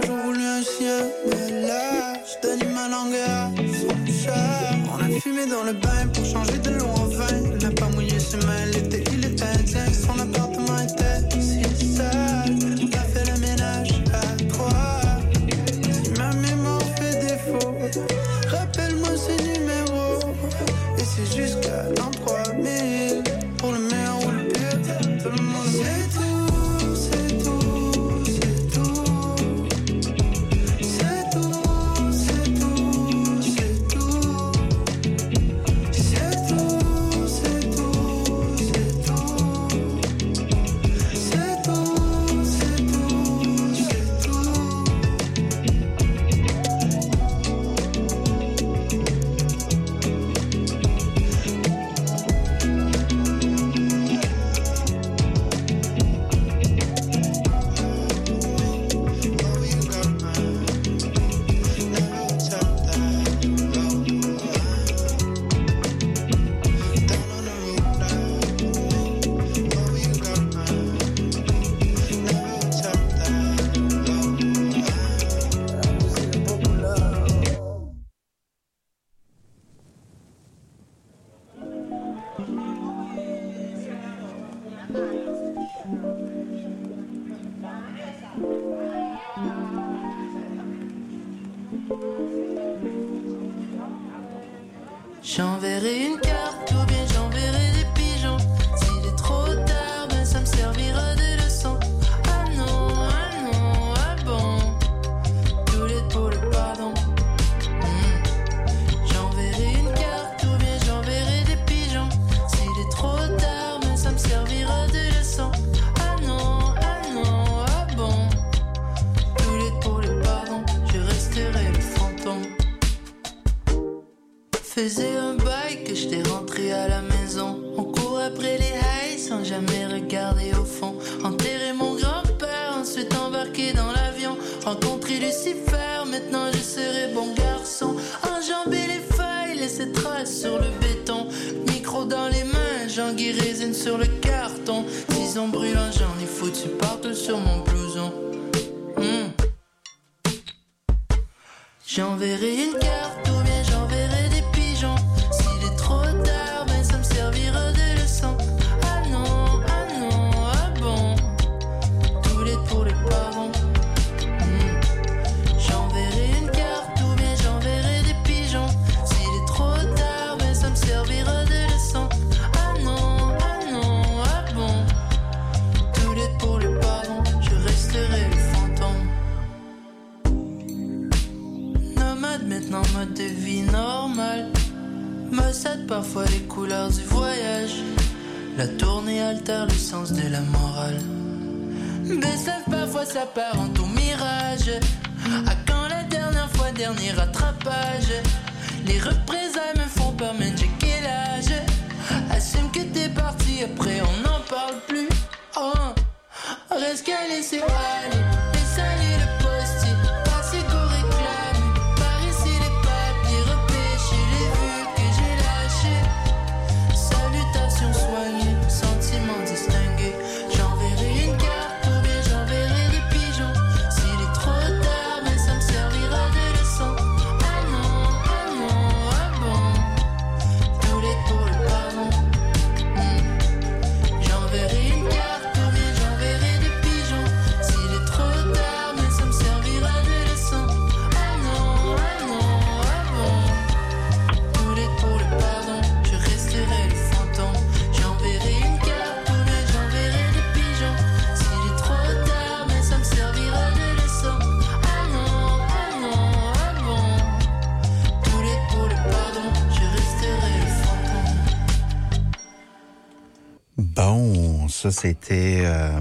ça, c'était euh,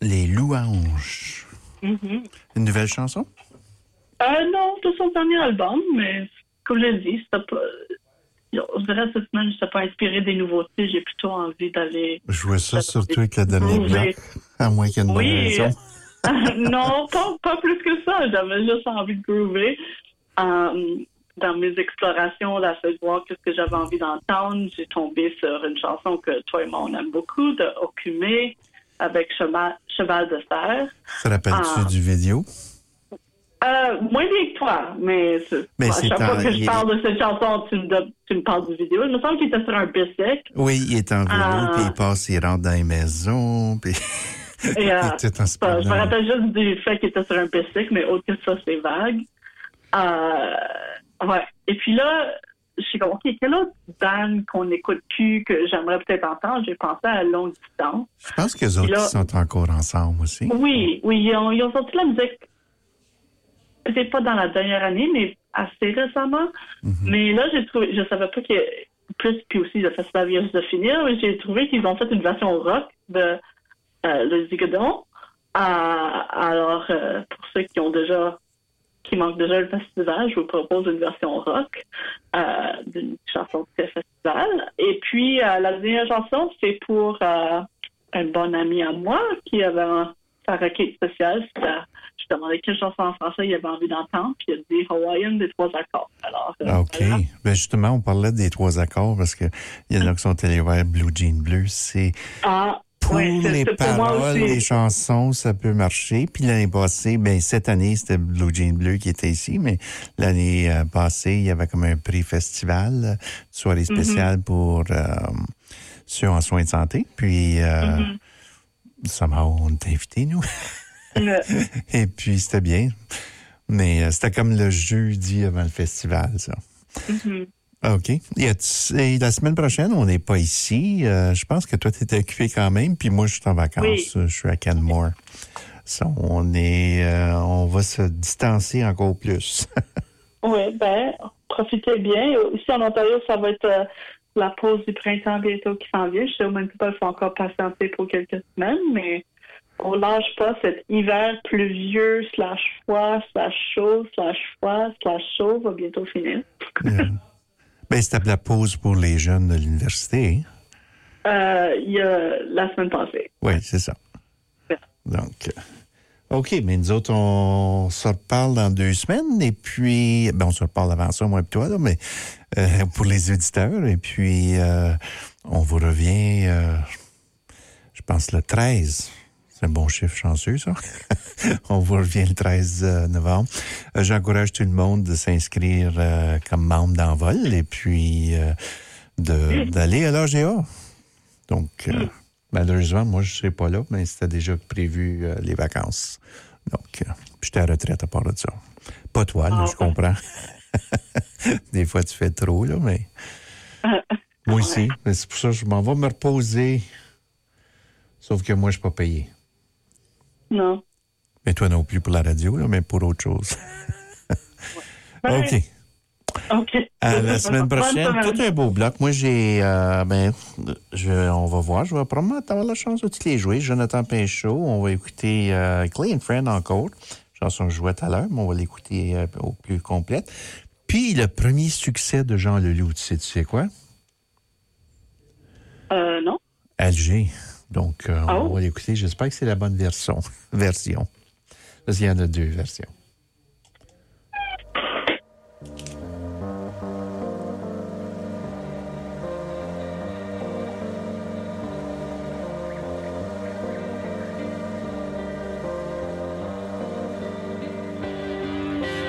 Les Louanges. Mhm. Une nouvelle chanson? Euh, non, de son dernier album, mais comme je l'ai dit, pas. Je dirais cette semaine, je n'étais pas inspirée des nouveautés. J'ai plutôt envie d'aller. Jouer ça surtout avec la dernière Oui. blanc, à moins qu'il y ait une bonne Oui. raison. non, pas, pas plus que ça. J'avais juste envie de groover. Euh, dans mes explorations, la de voir qu'est-ce que j'avais envie d'entendre, j'ai tombé sur une chanson que toi et moi on aime beaucoup, de Okumé, avec Cheval, Cheval de Fer. Ça rappelle-tu Ah. du vidéo? Euh, moins bien que toi, mais, c'est- Mais à c'est chaque fois que je parle de cette chanson, tu me, donnes- tu me parles du vidéo. Il me semble qu'il était sur un bicycle. Oui, il est en vélo, Ah. puis il passe, il rentre dans les maisons, puis Et, euh, il en je me rappelle juste du fait qu'il était sur un bicycle, mais autre que ça, c'est vague. Euh, ouais. Et puis là, je suis comme, OK, quel autre band qu'on n'écoute plus que j'aimerais peut-être entendre? J'ai pensé à Longue Distance. Je pense que les autres Puis là- ils sont encore ensemble aussi. Oui, oui, ils ont, ils ont sorti la musique, peut-être pas dans la dernière année, mais assez récemment. Mais là, j'ai trouvé, je savais pas que plus, puis aussi le festival vient de finir, mais j'ai trouvé qu'ils ont fait une version rock de euh, le Zigodon. Euh, alors, euh, pour ceux qui ont déjà, qui manquent déjà le festival, je vous propose une version rock euh, d'une chanson de ce festival. Et puis, euh, la dernière chanson, c'est pour euh, un bon ami à moi qui avait un, sa requête spéciale. Je demandais quelle chanson en français il avait envie d'entendre, puis il a dit Hawaiian des trois accords. Alors, euh, Ah, OK. Ben justement, on parlait des trois accords parce qu'il y en a qui sont allés voir Blue Jean Bleu. C'est ah, ouais, c'est- les paroles des chansons, ça peut marcher. Puis l'année passée, ben cette année, c'était Blue Jean Bleu qui était ici, mais l'année euh, passée, il y avait comme un prix festival, euh, une soirée Mhm. spéciale pour euh, ceux en soins de santé. Puis, euh, Mhm. somehow, on est invités, nous. Et puis, c'était bien. Mais euh, c'était comme le jeudi avant le festival, ça. Mhm. OK. Y a-t- et la semaine prochaine, on n'est pas ici. Euh, je pense que toi, tu étais occupé quand même, puis moi, je suis en vacances. Oui. Je suis à Canmore. Ça, on est, euh, on va se distancer encore plus. Oui, ben, profitez bien. Ici en Ontario, ça va être euh, la pause du printemps bientôt qui s'en vient. Je sais au Manitoba, il faut encore patienter pour quelques semaines, mais on lâche pas cet hiver pluvieux, slash froid, slash chaud, slash froid, slash chaud va bientôt finir. ben, c'était la pause pour les jeunes de l'université. hein? Euh, Il y a la semaine passée. Oui, c'est ça. Donc, euh, OK, mais nous autres, on se reparle dans deux semaines, et puis, ben, on se reparle avant ça, moi et toi, là, mais euh, pour les auditeurs, et puis, euh, on vous revient, je pense, le 13. C'est un bon chiffre chanceux, ça. on vous revient le 13 euh, novembre. Euh, J'encourage tout le monde de s'inscrire euh, comme membre d'Envol, et puis euh, de- d'aller à l'AGA. Donc, euh, malheureusement, moi, je ne serai pas là, mais c'était déjà prévu les vacances. Donc, j'étais à retraite à part de ça. Pas toi, là, Ah, je comprends. Des fois, tu fais trop, là, mais moi aussi. C'est pour ça que je m'en vais me reposer. Sauf que moi, je ne suis pas payé. Non. Mais toi non plus pour la radio, là, mais pour autre chose. OK. OK. À la semaine prochaine, tout un beau bloc. Moi, j'ai. euh, ben, je, on va voir. Je vais probablement avoir la chance de tous les jouer. Jonathan Pinchot. On va écouter euh, Clay and Friend encore. Chanson que je jouais tout à l'heure, mais on va l'écouter euh, au plus complète. Puis le premier succès de Jean Leloup, tu sais, tu sais quoi? Euh, non. Alger. Donc, euh, Oh. on va l'écouter. J'espère que c'est la bonne version. version. Parce qu'il y en a deux versions.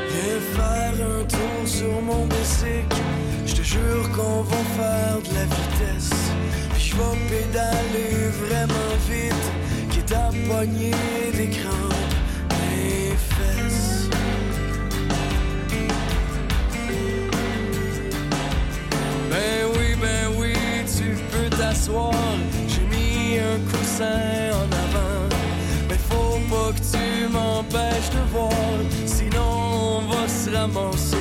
Viens faire un tour sur mon bicycle. Je te jure qu'on va faire de la vitesse. Pédaler vraiment vite. Quitte à pogner des crampes mes fesses. Ben oui, ben oui, tu peux t'asseoir. J'ai mis un coussin en avant. Mais faut pas que tu m'empêches de voir. Sinon, on va se ramasser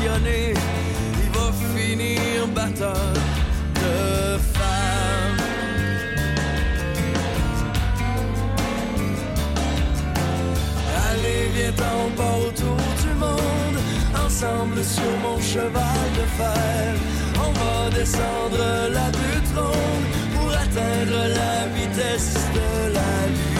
il va finir batteur de femmes. Allez, viens on part autour du monde, ensemble sur mon cheval de fer. On va descendre la butte ronde pour atteindre la vitesse de la lumière.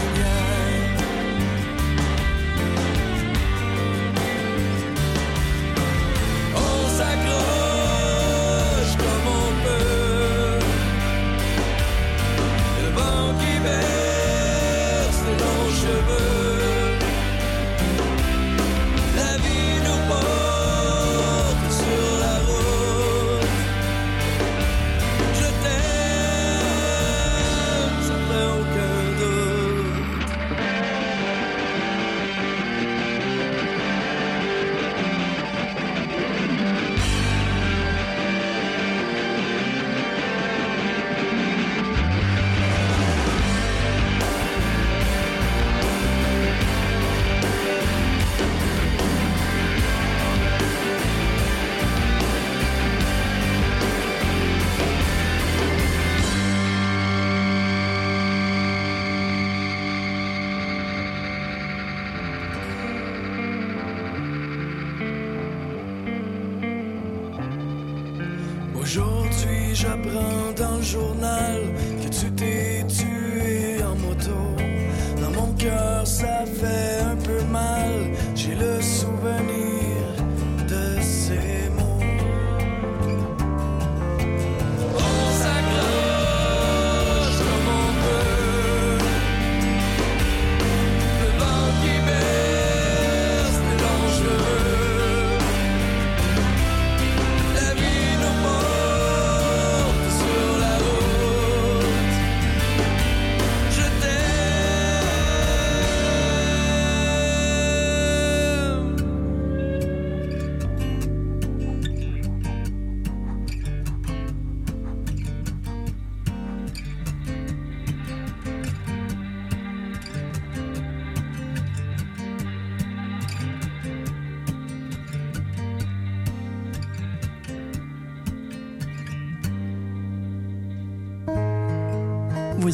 Journal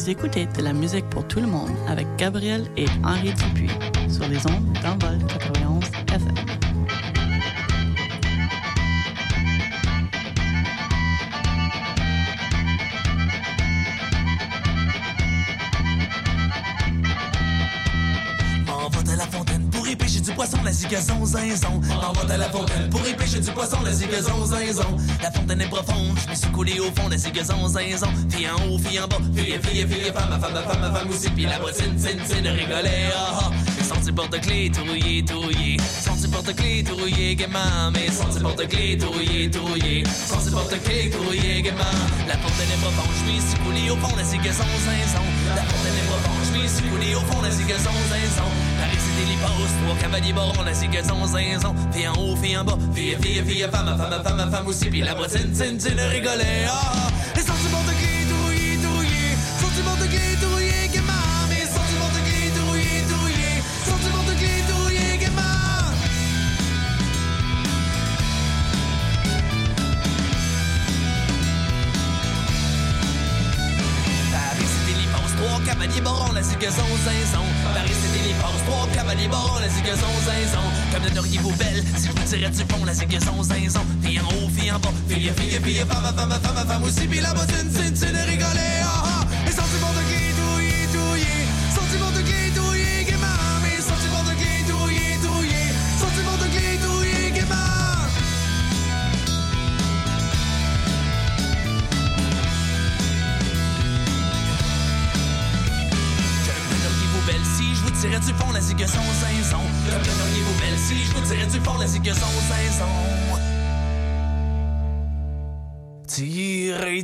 Écoutez de la musique pour tout le monde avec Gabriel et Henri Dupuis sur les ondes d'Envol 91 FM. M'en à la fontaine pour y du poisson, la zigazon zinzon. M'en va à la fontaine pour y pêcher du poisson, la zigazon zinzon. La fontaine est profonde, je me suis coulé au fond, la zigazon zinzon. Fille en haut, fille en bas, fille, fille, fille, femme, femme, femme, femme aussi. Puis la bottine, tine, tine, rigoler, ah ah. Les senti porte-clés, touillé, touillé. Senti porte-clés, touillé, gaiement. Mais senti porte-clés, touillé, touillé. Senti porte-clés, touillé, gaiement. La fontaine est profonde, je me suis coulé au fond, la zigazon zinzon. La fontaine est profonde, je me suis coulé au fond, la zigazon zinzon. Paris, c'était l'hypose, trois cavaliers barons, la zigazon zinzon. Fille en haut, fille en bas, fille, fille, fille, femme, femme, femme, femme aussi. Puis la bottine, tine, tine, rigoler, ah tirais du fond, la zigazon zinzon. Fille en haut, fille en bas, fille, fille, fille, femme, femme, femme, femme aussi. Puis la bottine,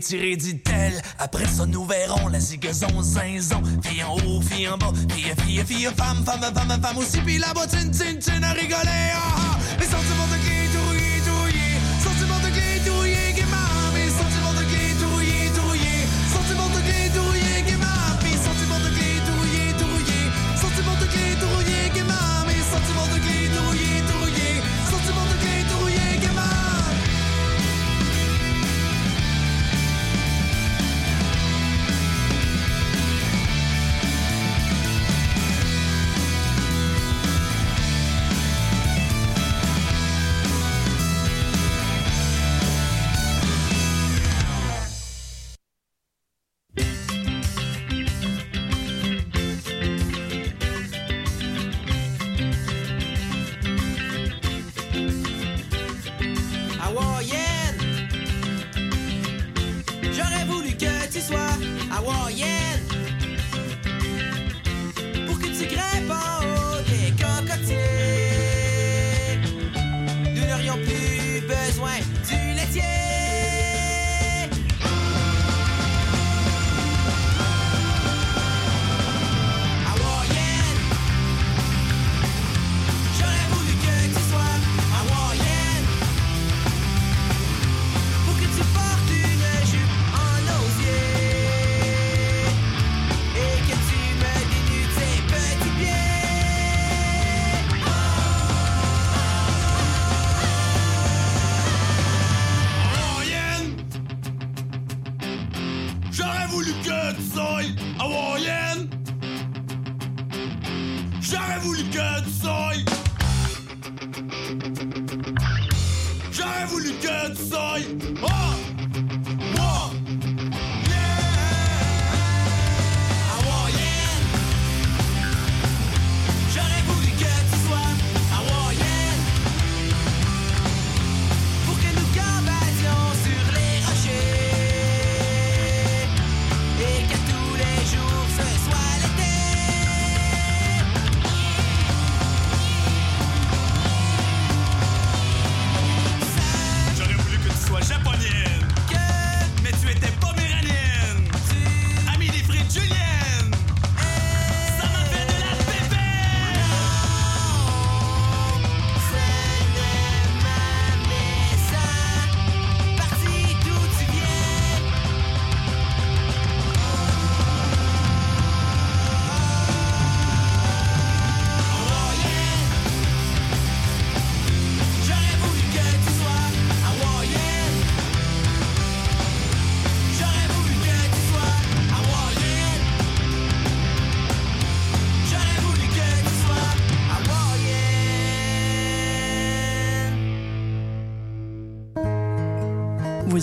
Tirez, dit-elle. Après ça, nous verrons la zigazon zinzon. Fille en haut, fille en bas. Fille, fille, fille, femme, femme, femme, femme aussi. Puis la bottine, tine, tine, à rigoler. Ah,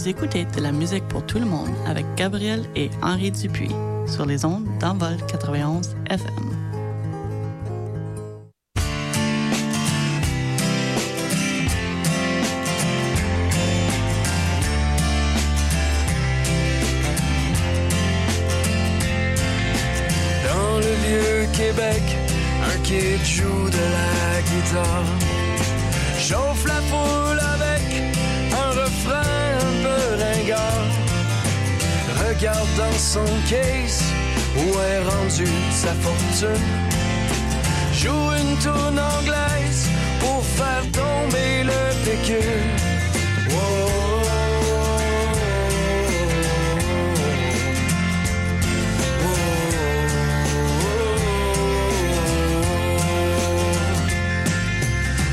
Écoutez de la musique pour tout le monde avec Gabriel et Henri Dupuis sur les ondes d'Envol 91 FM. Sa fortune. Joue une tourne anglaise pour faire tomber le pécule.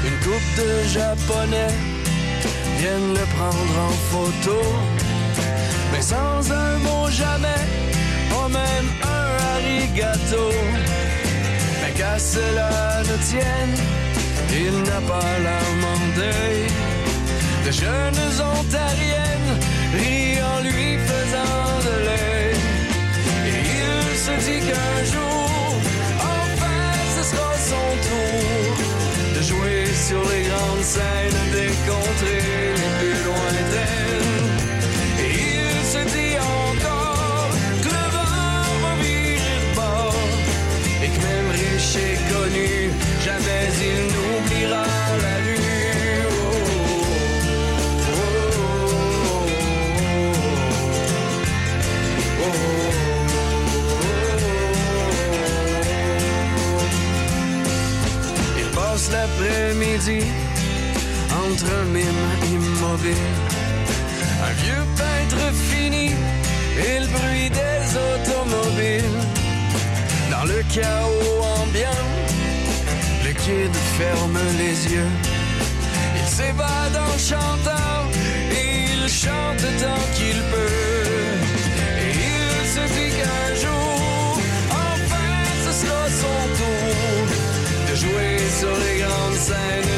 Une coupe de japonais viennent le prendre en photo. Mais sans un cela ne tienne, il n'a pas l'âme en. De jeunes ontariennes rient en lui faisant de l'œil. Et il se dit qu'un jour, enfin ce sera son tour de jouer sur les grandes scènes des contrées jamais il n'oubliera la oh, Il passe l'après-midi entre un mime immobile, un vieux peintre fini et le bruit des automobiles. Dans le chaos ambiant, ferme les yeux. Il s'évade en chantant il chante tant qu'il peut. Et il se dit qu'un jour, enfin ce sera son tour de jouer sur les grandes scènes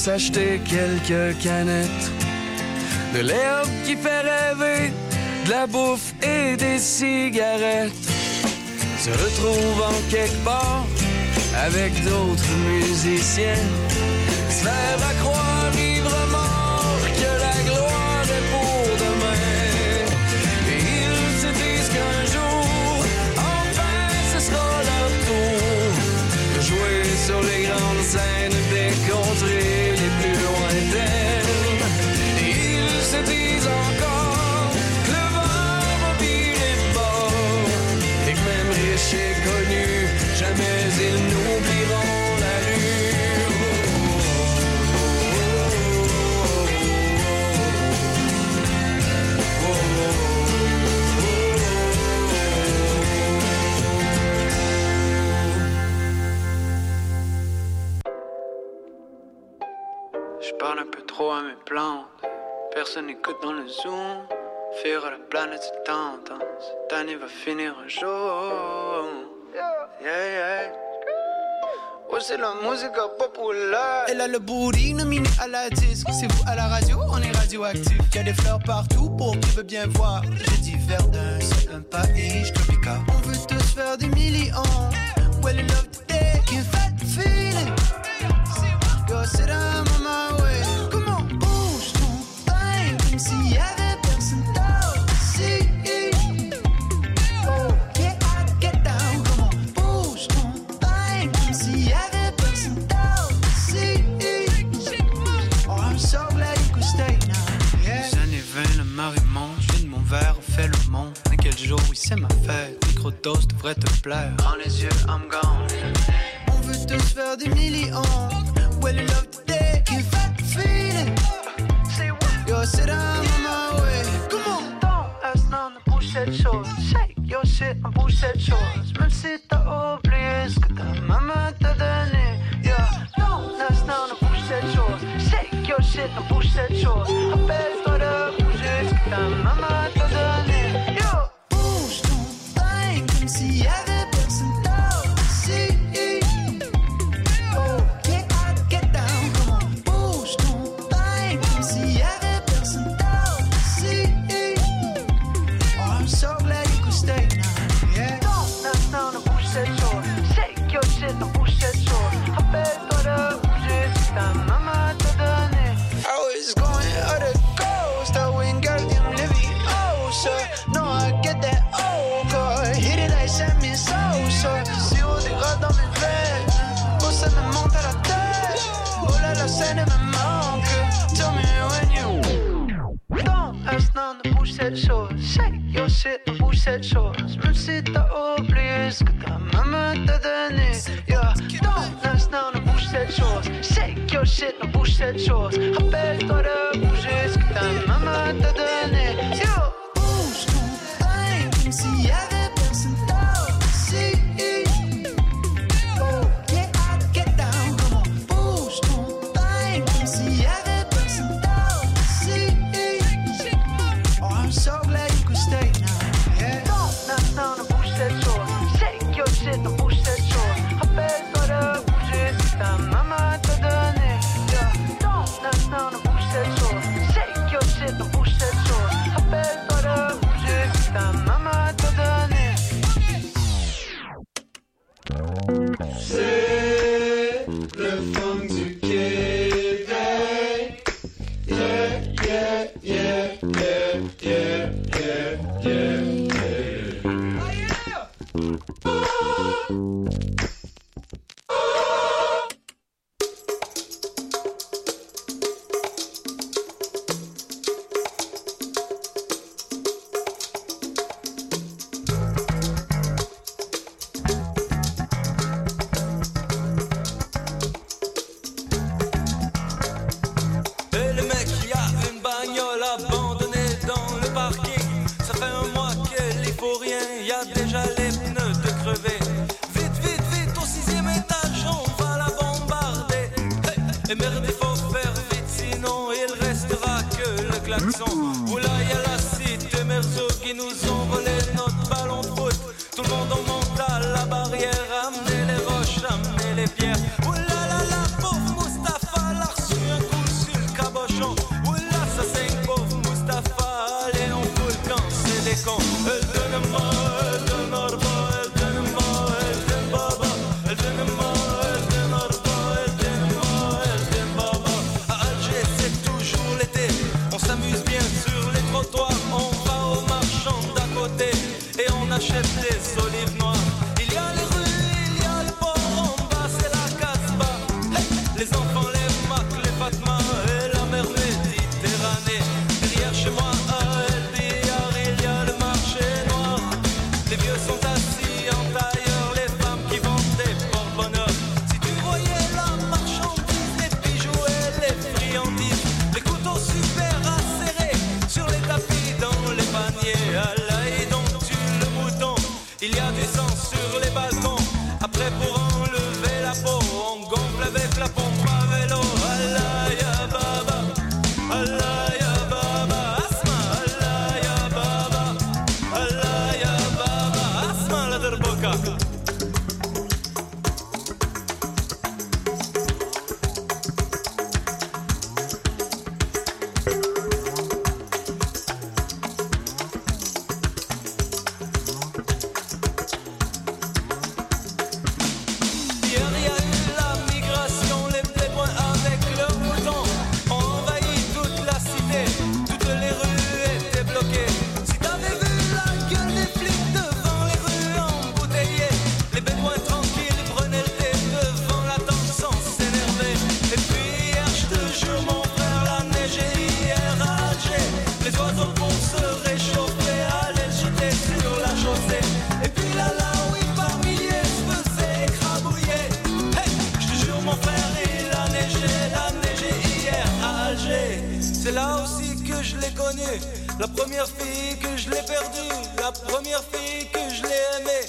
passe acheter quelques canettes de l'herbe qui fait rêver, de la bouffe et des cigarettes. Se retrouve en quelque part avec d'autres musiciens. scènes des contrées les plus lointaines. Et ils se disent encore que le vent va virer fort. Et que même riches et connus, jamais ils n'oublieront. personne n'écoute dans le zoom. Fuir à la planète, c'est tendance. Cette va finir un jour. Yeah, yeah. Oh, c'est la musique populaire. Elle a le booty nominé à la disque. C'est vous à la radio, on est radioactif. Y'a des fleurs partout pour qui veut bien voir. Je dis Verdun, c'est un pays, tropical. On veut tous faire des millions. Well, you love today, can fat feeling. Yo, c'est la maman. fleurs